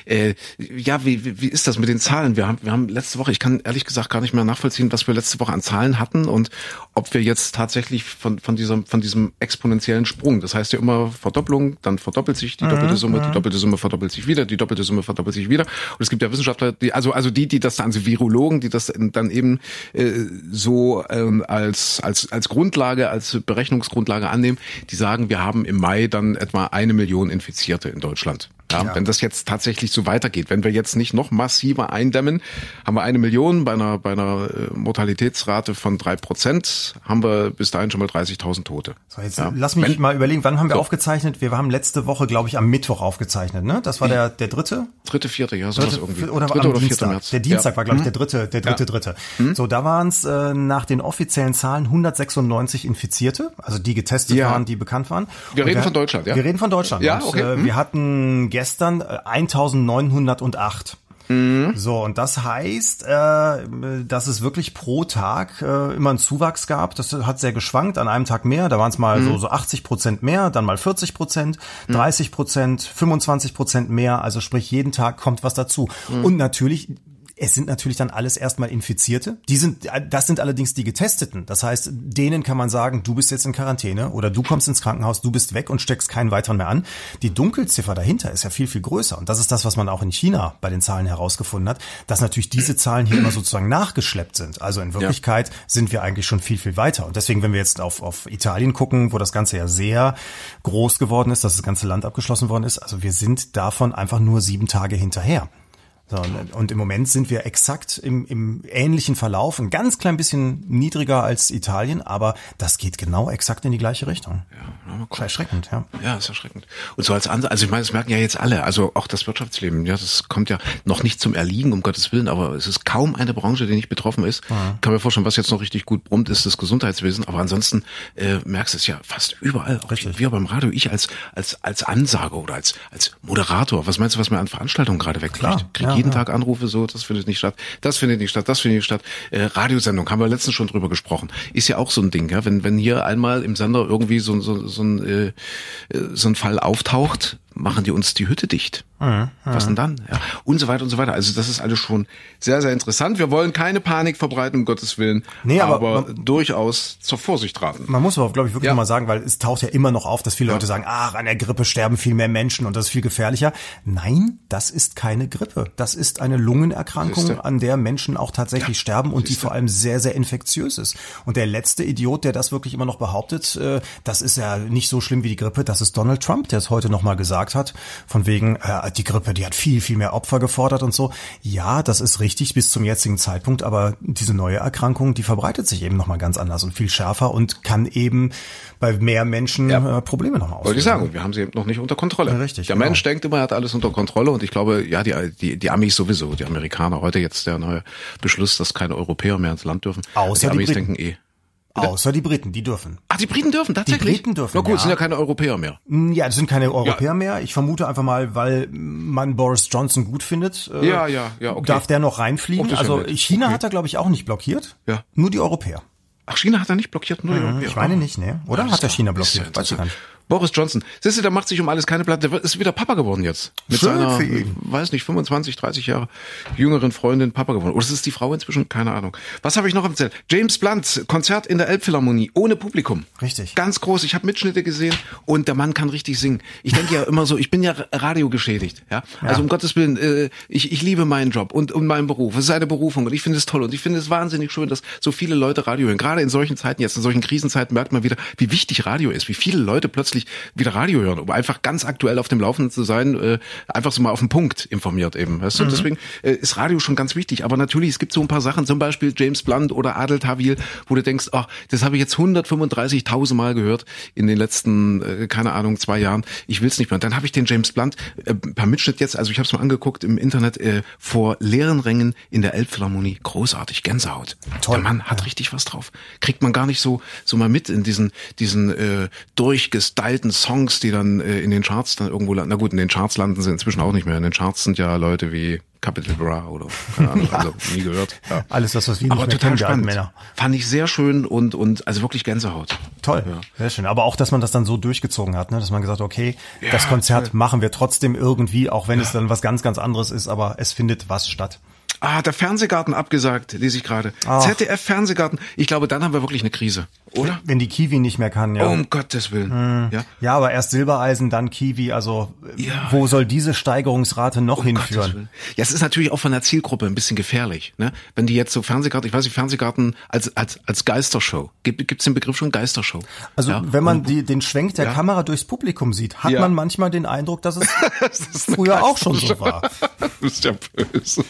Äh, ja, wie, wie, ist das mit den Zahlen? Wir haben, wir haben letzte Woche, ich kann ehrlich gesagt gar nicht mehr nachvollziehen, was wir letzte Woche an Zahlen hatten und ob wir jetzt tatsächlich von, von dieser dieser, von diesem exponentiellen Sprung. Das heißt ja immer Verdopplung, dann verdoppelt sich die doppelte mhm, Summe, die doppelte Summe verdoppelt sich wieder, die doppelte Summe verdoppelt sich wieder. Und es gibt ja Wissenschaftler, die, also, also die, die das dann, also Virologen, die das dann eben äh, so ähm, als, als, als Grundlage, als Berechnungsgrundlage annehmen, die sagen, wir haben im Mai dann etwa eine Million Infizierte in Deutschland. Ja, ja. Wenn das jetzt tatsächlich so weitergeht, wenn wir jetzt nicht noch massiver eindämmen, haben wir eine Million bei einer, bei einer äh, Mortalitätsrate von drei Prozent, haben wir bis dahin schon mal 30.000 Tote. So, jetzt ja. lass mich wenn, mal überlegen, wann haben wir so. aufgezeichnet? Wir haben letzte Woche, glaube ich, am Mittwoch aufgezeichnet, ne? Das war der, der dritte? Dritte, vierte, ja, sowas irgendwie. Oder, dritte oder vierte März. Der Dienstag war, glaube ich, der hm? dritte, der dritte, dritte. Hm? So, da waren es äh, nach den offiziellen Zahlen 196 Infizierte, also die getestet waren, die bekannt waren. Wir Und reden von Deutschland, ja? Wir reden von Deutschland. Ja, okay. Und, äh, hm? Wir hatten gestern 1908. Äh, mhm. So, und das heißt, äh, dass es wirklich pro Tag äh, immer einen Zuwachs gab. Das hat sehr geschwankt, an einem Tag mehr, da waren es mal mhm. so, so 80 Prozent mehr, dann mal 40 Prozent, 30 mhm. Prozent, 25 Prozent mehr, also sprich jeden Tag kommt was dazu. Mhm. Und natürlich es sind natürlich dann alles erstmal Infizierte. Die sind, das sind allerdings die Getesteten. Das heißt, denen kann man sagen, du bist jetzt in Quarantäne oder du kommst ins Krankenhaus, du bist weg und steckst keinen weiteren mehr an. Die Dunkelziffer dahinter ist ja viel, viel größer. Und das ist das, was man auch in China bei den Zahlen herausgefunden hat, dass natürlich diese Zahlen hier immer sozusagen nachgeschleppt sind. Also in Wirklichkeit ja. sind wir eigentlich schon viel, viel weiter. Und deswegen, wenn wir jetzt auf, auf Italien gucken, wo das Ganze ja sehr groß geworden ist, dass das ganze Land abgeschlossen worden ist, also wir sind davon einfach nur sieben Tage hinterher. So, und im Moment sind wir exakt im, im ähnlichen Verlauf, ein ganz klein bisschen niedriger als Italien, aber das geht genau exakt in die gleiche Richtung. Ja, ist erschreckend, ja. Ja, ist erschreckend. Und so als andere, also ich meine, das merken ja jetzt alle, also auch das Wirtschaftsleben, ja, das kommt ja noch nicht zum Erliegen, um Gottes Willen, aber es ist kaum eine Branche, die nicht betroffen ist. Mhm. Kann mir vorstellen, was jetzt noch richtig gut brummt, ist das Gesundheitswesen, aber ansonsten äh, merkst du es ja fast überall. Auch richtig. Wir beim Radio, ich als als als Ansager oder als als Moderator, was meinst du, was mir an Veranstaltungen gerade wegfliegt? Krieg ja, jeden ja. Tag Anrufe so, das findet nicht statt, das findet nicht statt, das findet nicht statt. Äh, Radiosendung, haben wir letztens schon drüber gesprochen. Ist ja auch so ein Ding, ja. Wenn, wenn hier einmal im Sender irgendwie so, so, so, ein, äh, äh so ein Fall auftaucht, machen die uns die Hütte dicht. Mhm, Was denn dann? Ja. Und so weiter und so weiter. Also das ist alles schon sehr, sehr interessant. Wir wollen keine Panik verbreiten, um Gottes Willen, nee, aber, aber man, durchaus zur Vorsicht raten. Man muss aber, glaube ich, wirklich ja. mal sagen, weil es taucht ja immer noch auf, dass viele ja. Leute sagen, ach, an der Grippe sterben viel mehr Menschen und das ist viel gefährlicher. Nein, das ist keine Grippe. Das ist eine Lungenerkrankung, an der Menschen auch tatsächlich sterben und die vor allem sehr, sehr infektiös ist. Und der letzte Idiot, der das wirklich immer noch behauptet, äh, das ist ja nicht so schlimm wie die Grippe, das ist Donald Trump, der es heute nochmal gesagt gesagt hat, von wegen, äh, die Grippe, die hat viel, viel mehr Opfer gefordert und so. Ja, das ist richtig bis zum jetzigen Zeitpunkt, aber diese neue Erkrankung, die verbreitet sich eben nochmal ganz anders und viel schärfer und kann eben bei mehr Menschen ja. äh, Probleme nochmal auslösen. Wollte ich sagen, wir haben sie eben noch nicht unter Kontrolle. Richtig. Der genau. Mensch denkt immer, er hat alles unter Kontrolle und ich glaube, ja, die, die, die Amis sowieso, die Amerikaner, heute jetzt der neue Beschluss, dass keine Europäer mehr ins Land dürfen. Außer die Amis die denken eh. Außer die Briten, die dürfen. Ach, die Briten dürfen tatsächlich? Die Briten dürfen, Na gut, ja. sind ja keine Europäer mehr. Mm, ja, das sind keine Europäer ja. mehr. Ich vermute einfach mal, weil man Boris Johnson gut findet. Äh, ja, ja, ja, okay. Darf der noch reinfliegen? Oh, also China okay. hat er, glaube ich, auch nicht blockiert. Ja. Nur die Europäer. Ach, China hat er nicht blockiert, nur die mhm, Europäer. Ich meine nicht, ne? Oder? Hat er China blockiert? Weiß ich gar nicht. Boris Johnson. Siehst du, der macht sich um alles keine Platte. Der ist wieder Papa geworden jetzt. Mit Schön seiner, weiß nicht, 25, 30 Jahre jüngeren Freundin Papa geworden. Oder ist es die Frau inzwischen? Keine Ahnung. Was habe ich noch erzählt? James Blunt, Konzert in der Elbphilharmonie, ohne Publikum. Richtig. Ganz groß. Ich habe Mitschnitte gesehen und der Mann kann richtig singen. Ich denke ja immer so, ich bin ja radiogeschädigt. Ja? ja. Also um Gottes Willen, äh, ich, ich liebe meinen Job und, und meinen Beruf. Es ist eine Berufung und ich finde es toll und ich finde es wahnsinnig schön, dass so viele Leute Radio hören. Gerade in solchen Zeiten jetzt, in solchen Krisenzeiten merkt man wieder, wie wichtig Radio ist, wie viele Leute plötzlich wieder Radio hören, um einfach ganz aktuell auf dem Laufenden zu sein, äh, einfach so mal auf den Punkt informiert eben. Weißt du? Mhm. Deswegen äh, ist Radio schon ganz wichtig. Aber natürlich, es gibt so ein paar Sachen, zum Beispiel James Blunt oder Adel Tawil, wo du denkst, ach, das habe ich jetzt 135.000 Mal gehört in den letzten, äh, keine Ahnung, zwei Jahren. Ich will es nicht mehr. Und dann habe ich den James Blunt äh, per Mitschnitt jetzt, also ich habe es mal angeguckt im Internet, äh, vor leeren Rängen in der Elbphilharmonie. Großartig, Gänsehaut. Toll. Der Mann hat ja. richtig was drauf. Kriegt man gar nicht so so mal mit in diesen diesen äh, durchgestylten Songs, die dann äh, in den Charts dann irgendwo landen. Na gut, in den Charts landen sie inzwischen auch nicht mehr. In den Charts sind ja Leute wie Capital Bra oder keine Ahnung, ja. also nie gehört. Ja. Alles das, was wir Aber total spannend. Männer. Fand ich sehr schön und und also wirklich Gänsehaut. Toll, ja. sehr schön. Aber auch, dass man das dann so durchgezogen hat, ne? dass man gesagt hat, okay, ja, das Konzert toll. machen wir trotzdem irgendwie, auch wenn es dann was ganz, ganz anderes ist, aber es findet was statt. Ah, der Fernsehgarten abgesagt, lese ich gerade. ZDF Fernsehgarten. Ich glaube, dann haben wir wirklich eine Krise, oder? Wenn die Kiwi nicht mehr kann, ja. Um Gottes Willen. Hm. Ja. ja, aber erst Silbereisen, dann Kiwi. Also ja. wo soll diese Steigerungsrate noch um hinführen? Ja, es ist natürlich auch von der Zielgruppe ein bisschen gefährlich, ne? Wenn die jetzt so Fernsehgarten, ich weiß nicht, Fernsehgarten als als als Geistershow. Gibt gibt's den Begriff schon Geistershow? Also ja? wenn man die, den Schwenk der ja. Kamera durchs Publikum sieht, hat man manchmal den Eindruck, dass es das früher auch schon so war. du bist ja böse.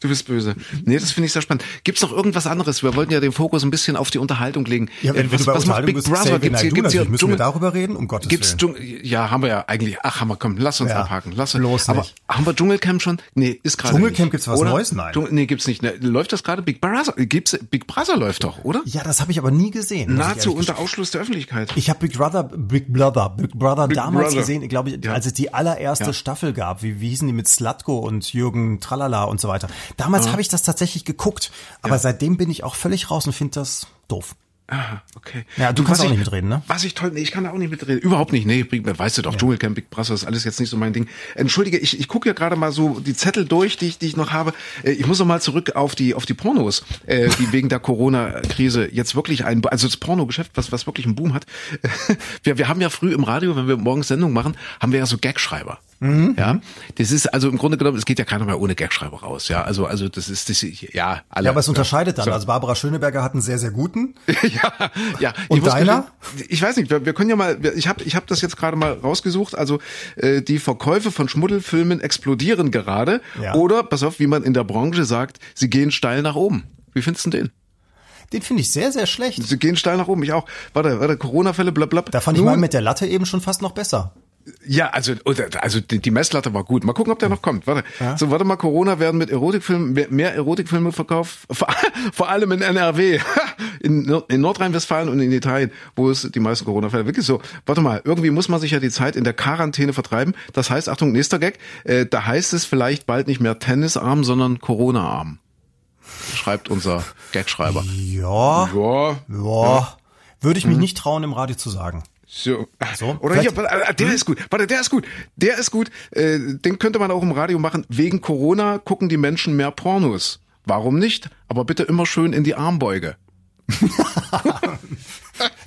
Du bist böse. Nee, das finde ich sehr spannend. Gibt's noch irgendwas anderes? Wir wollten ja den Fokus ein bisschen auf die Unterhaltung legen. Ja, wenn, was, wenn was macht Big Brother? Gibt's hier, gibt's hier müssen Dschungel? wir darüber reden? Um Gottes gibt's Willen. Dschungel? Ja, haben wir ja eigentlich. Ach, haben wir, komm, lass uns ja. abhaken. Lass uns. Los Aber nicht. haben wir Dschungelcamp schon? Nee, ist gerade Dschungelcamp gibt's was oder? Neues? Nein. Dschungel, nee, gibt's nicht. Ne, läuft das gerade? Big Brother? Gibt's, Big Brother läuft doch, oder? Ja, das habe ich aber nie gesehen. Nahezu unter Ausschluss der Öffentlichkeit. Ich habe Big Brother, Big Brother, Big Brother Big damals Brother. gesehen, glaube ich, ja. als es die allererste ja. Staffel gab. Wie, wie hießen die mit Slatko und Jürgen Tralala und so weiter. Damals ja. habe ich das tatsächlich geguckt, aber seitdem bin ich auch völlig raus und finde das doof. Ah, okay. Ja, du kannst auch nicht mitreden, ne? Was ich toll, nee, ich kann da auch nicht mitreden. Überhaupt nicht. Nee, weißt du doch, ja. Dschungelcamp, Big Brother ist alles jetzt nicht so mein Ding. Entschuldige, ich, ich gucke ja gerade mal so die Zettel durch, die ich, die ich noch habe. Äh, ich muss noch mal zurück auf die, auf die Pornos, äh, die wegen der Corona-Krise jetzt wirklich ein, also das Pornogeschäft, was, was wirklich einen Boom hat. Wir, wir haben ja früh im Radio, wenn wir morgens Sendung machen, haben wir ja so Gagschreiber. Mhm. Ja, das ist also im Grunde genommen, es geht ja keiner mehr ohne Gagschreiber raus. Ja, also also das ist das ja alle. Ja, aber es unterscheidet dann. So. Also Barbara Schöneberger hat einen sehr sehr guten. ja, ja. Und deiner? Ich weiß nicht. Wir, wir können ja mal. Ich habe ich habe das jetzt gerade mal rausgesucht. Also äh, die Verkäufe von Schmuddelfilmen explodieren gerade. Ja. Oder pass auf, wie man in der Branche sagt, sie gehen steil nach oben. Wie findest du den? Den finde ich sehr, sehr schlecht. Sie gehen steil nach oben. Ich auch. Warte, warte, Corona-Fälle, blablabla. Da fand Nun, ich mal mit der Latte eben schon fast noch besser. Ja, also also die Messlatte war gut. Mal gucken, ob der noch kommt. Warte. Ja. So, warte mal, Corona werden mit Erotikfilmen mehr Erotikfilme verkauft, vor, allem in NRW, in, in Nordrhein-Westfalen und in Italien, wo es die meisten Corona-Fälle wirklich so. Warte mal, irgendwie muss man sich ja die Zeit in der Quarantäne vertreiben. Das heißt, Achtung, nächster Gag, äh, da heißt es vielleicht bald nicht mehr Tennisarm, sondern Corona-Arm. Schreibt unser Gagschreiber. Ja. Ja. Ja. Würde ich mich hm. nicht trauen, im Radio zu sagen. So. so Oder hier, äh, der hm? ist gut. Warte, der ist gut. Der ist gut. Äh, den könnte man auch im Radio machen. Wegen Corona gucken die Menschen mehr Pornos. Warum nicht? Aber bitte immer schön in die Armbeuge.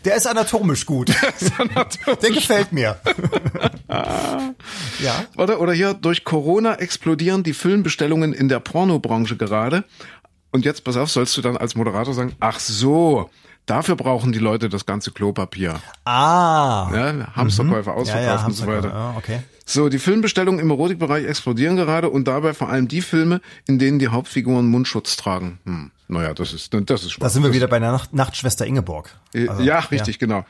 Der ist anatomisch gut. Der, ist anatomisch Der gefällt mir. ja. Oder, oder hier, durch Corona explodieren die Filmbestellungen in der Pornobranche gerade. Und jetzt, pass auf, sollst du dann als Moderator sagen, ach so, Dafür brauchen die Leute das ganze Klopapier. Ah. Ja, Hamsterkäufer mhm. ausverkauft ja, ja, und so weiter. Ja, okay. So, die Filmbestellungen im Erotikbereich explodieren gerade und dabei vor allem die Filme, in denen die Hauptfiguren Mundschutz tragen. Hm. Naja, das ist, das ist spannend. Da sind wir wieder bei der Nacht Nachtschwester Ingeborg. Äh, also, ja, richtig, ja. genau.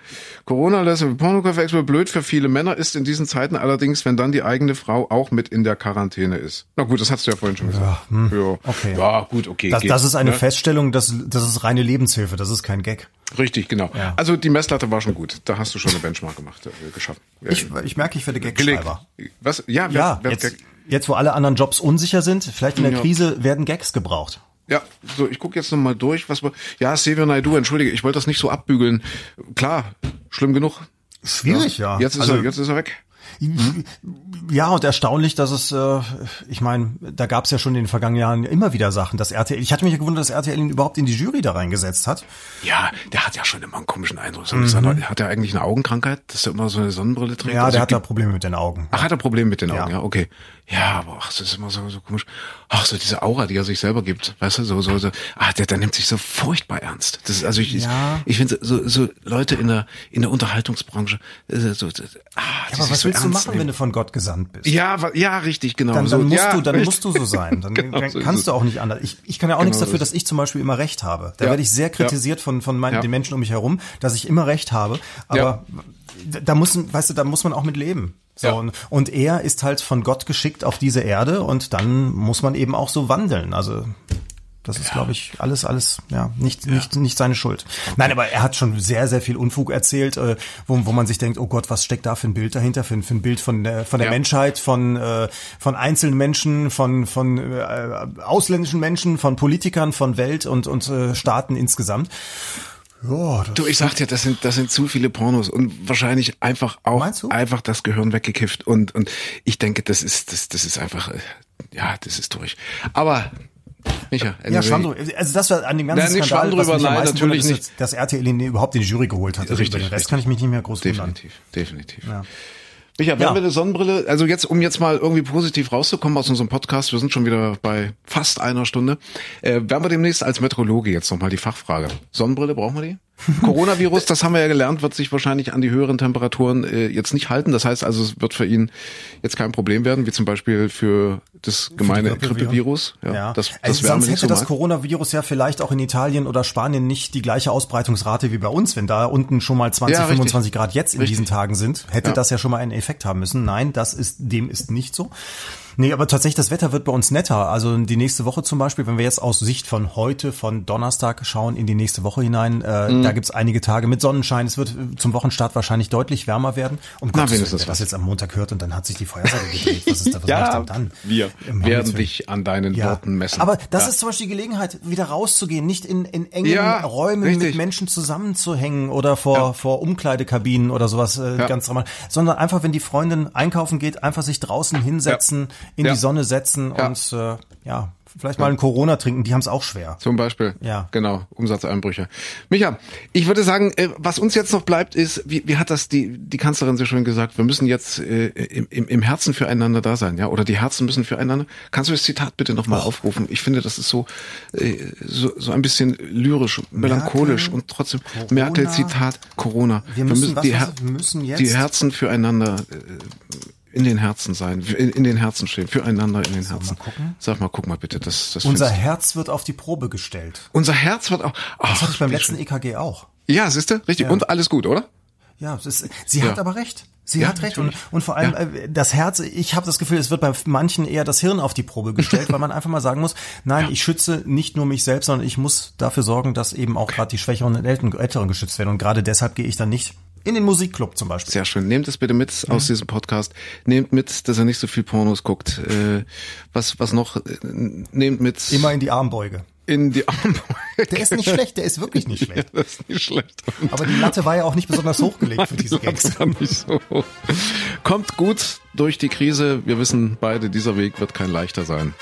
Corona lässt explodieren. Blöd für viele Männer ist in diesen Zeiten allerdings, wenn dann die eigene Frau auch mit in der Quarantäne ist. Na gut, das hast du ja vorhin schon gesagt. Ja, hm. ja. okay. Ja, gut, okay. Das, das ist eine ne? Feststellung, das, das ist reine Lebenshilfe, das ist kein Gag. Richtig, genau. Ja. Also die Messlatte war schon gut. Da hast du schon eine Benchmark gemacht, äh, geschaffen. Ich, ich merke, ich werde Gagschreiber. Was? Ja, ja wer, wer jetzt, jetzt, wo alle anderen Jobs unsicher sind, vielleicht in der. Krise werden Gags gebraucht. Ja, so, ich gucke jetzt nochmal durch, was wir. Ja, Xavier Naidu, entschuldige, ich wollte das nicht so abbügeln. Klar, schlimm genug. Schwierig, ja. ja. Jetzt ist also, er, jetzt ist er weg. Mhm. Ja, und erstaunlich, dass es, äh, ich meine, da gab es ja schon in den vergangenen Jahren immer wieder Sachen, dass RTL, ich hatte mich ja gewundert, dass RTL ihn überhaupt in die Jury da reingesetzt hat. Ja, der hat ja schon immer einen komischen Eindruck. Mhm. Hat er eigentlich eine Augenkrankheit, dass er immer so eine Sonnenbrille trägt? Ja, der also, hat da Probleme mit den Augen. Ach, hat er Probleme mit den Augen, ja, ja okay. Ja, aber ach, das ist immer so, so komisch. Ach, so diese Aura, die er sich selber gibt, weißt du, so, so, so. Ah, der, der nimmt sich so furchtbar ernst. Das ist, also ich, ja. ich, ich finde so, so Leute in der, in der Unterhaltungsbranche, äh, so, so ah, ja, aber was willst so du machen, nehmen. wenn du von Gott gesandt bist? Ja, ja, richtig, genau. Dann, dann so, musst ja, du, dann richtig. musst du so sein. Dann, genau, dann kannst du auch nicht anders. Ich, ich kann ja auch genau nichts dafür, dass ich zum Beispiel immer Recht habe. Da ja. werde ich sehr kritisiert von, von meinen, den Menschen um mich herum, dass ich immer Recht habe. Aber da muss, weißt du, da muss man auch mit leben. So, ja. und, und er ist halt von Gott geschickt auf diese Erde und dann muss man eben auch so wandeln. Also das ist, ja. glaube ich, alles, alles, ja, nicht, ja. nicht, nicht seine Schuld. Nein, aber er hat schon sehr, sehr viel Unfug erzählt, äh, wo, wo man sich denkt, oh Gott, was steckt da für ein Bild dahinter, für, für ein Bild von der, von der ja. Menschheit, von, äh, von einzelnen Menschen, von, von äh, ausländischen Menschen, von Politikern, von Welt und, und äh, Staaten insgesamt. Ja, du, ich sag dir, das sind, das sind zu viele Pornos und wahrscheinlich einfach auch einfach das Gehirn weggekifft und, und ich denke, das ist, das, das ist einfach, äh, ja, das ist durch. Aber Micha, anyway. Ja, Schwamm Also das war an dem ganzen nein, Skandal, drüber, was nein, natürlich wundert, nicht. dass RTL ihn überhaupt in die Jury geholt hat. Also richtig, über den Rest richtig. kann ich mich nicht mehr groß definitiv, wundern. Definitiv, definitiv. Ja. Micha, wenn ja. wir eine Sonnenbrille, also jetzt, um jetzt mal irgendwie positiv rauszukommen aus unserem Podcast, wir sind schon wieder bei fast einer Stunde, äh, werden wir demnächst als Metrologe jetzt nochmal die Fachfrage. Sonnenbrille, brauchen wir die? Coronavirus, das haben wir ja gelernt, wird sich wahrscheinlich an die höheren Temperaturen äh, jetzt nicht halten. Das heißt also, es wird für ihn jetzt kein Problem werden, wie zum Beispiel für das gemeine Grippevirus. Ja, ja. Das, das also sonst hätte so das Coronavirus ja vielleicht auch in Italien oder Spanien nicht die gleiche Ausbreitungsrate wie bei uns. Wenn da unten schon mal 20, ja, 25 Grad jetzt in richtig. diesen Tagen sind, hätte ja. das ja schon mal einen Effekt haben müssen. Nein, das ist, dem ist nicht so. Nee, aber tatsächlich, das Wetter wird bei uns netter. Also die nächste Woche zum Beispiel, wenn wir jetzt aus Sicht von heute, von Donnerstag schauen in die nächste Woche hinein, äh, mhm. da gibt's einige Tage mit Sonnenschein. Es wird äh, zum Wochenstart wahrscheinlich deutlich wärmer werden. Na, Gottes Willen, wer das jetzt am Montag hört und dann hat sich die Feuerseite gedreht. Was ist da, was ja, ich dann? Wir werden dich an deinen ja. Worten messen. Aber das ja. ist zum Beispiel die Gelegenheit, wieder rauszugehen, nicht in, in engen ja, Räumen richtig. mit Menschen zusammenzuhängen oder vor, vor Umkleidekabinen oder sowas äh, ganz dramatisch, sondern einfach, wenn die Freundin einkaufen geht, einfach sich draußen hinsetzen, in die Sonne setzen und äh, ja, Vielleicht mal ein Corona trinken, die haben es auch schwer. Zum Beispiel. Ja. Genau, Umsatzeinbrüche. Micha, ich würde sagen, äh, was uns jetzt noch bleibt, ist, wie, wie hat das die, die Kanzlerin so schön gesagt, wir müssen jetzt äh, im, im Herzen füreinander da sein, ja? Oder die Herzen müssen füreinander. Kannst du das Zitat bitte nochmal aufrufen? Ich finde, das ist so, äh, so, so ein bisschen lyrisch, melancholisch Merkel, und trotzdem Merkel-Zitat Corona. Wir müssen, wir müssen, die, wir müssen jetzt die Herzen füreinander äh, in den Herzen sein, in, in den Herzen stehen, füreinander in den Herzen. Mal gucken? Sag mal, guck mal bitte, das, das Unser Herz wird auf die Probe gestellt. Unser Herz wird auch. Ach, das hatte ich beim letzten schön. EKG auch. Ja, siehste, richtig. Ja. Und alles gut, oder? Ja, ist, sie ja. hat aber recht. Sie ja, hat recht. Und, und vor allem ja. Äh, das Herz, ich habe das Gefühl, es wird bei manchen eher das Hirn auf die Probe gestellt, weil man einfach mal sagen muss, nein, ich schütze nicht nur mich selbst, sondern ich muss dafür sorgen, dass eben auch gerade die Schwächeren und Älteren geschützt werden. Und gerade deshalb gehe ich dann nicht in den Musikclub zum Beispiel. Sehr schön. Nehmt es bitte mit mhm. aus diesem Podcast. Nehmt mit, dass er nicht so viel Pornos guckt. Äh, was, was noch? Äh, nehmt mit. Immer in die Armbeuge in die Armbeuge. Der ist nicht schlecht, der ist wirklich nicht schlecht. Ja, das ist nicht schlecht. Und Aber die Latte war ja auch nicht besonders hochgelegt für diese Gags. War nicht so Kommt gut durch die Krise. Wir wissen beide, dieser Weg wird kein leichter sein.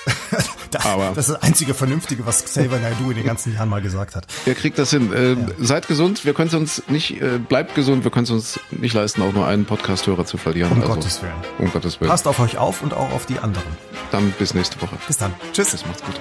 das, Aber das ist das einzige Vernünftige, was Xavier Naidoo in den ganzen Jahren mal gesagt hat. Er kriegt das hin. Äh, ja. Seid gesund. Wir können es uns nicht, äh, bleibt gesund. Wir können es uns nicht leisten, auch nur einen Podcast-Hörer zu verlieren. Um also, Gottes Willen. Um Gottes Willen. Passt auf euch auf und auch auf die anderen. Dann bis nächste Woche. Bis dann. Tschüss. Das macht's gut.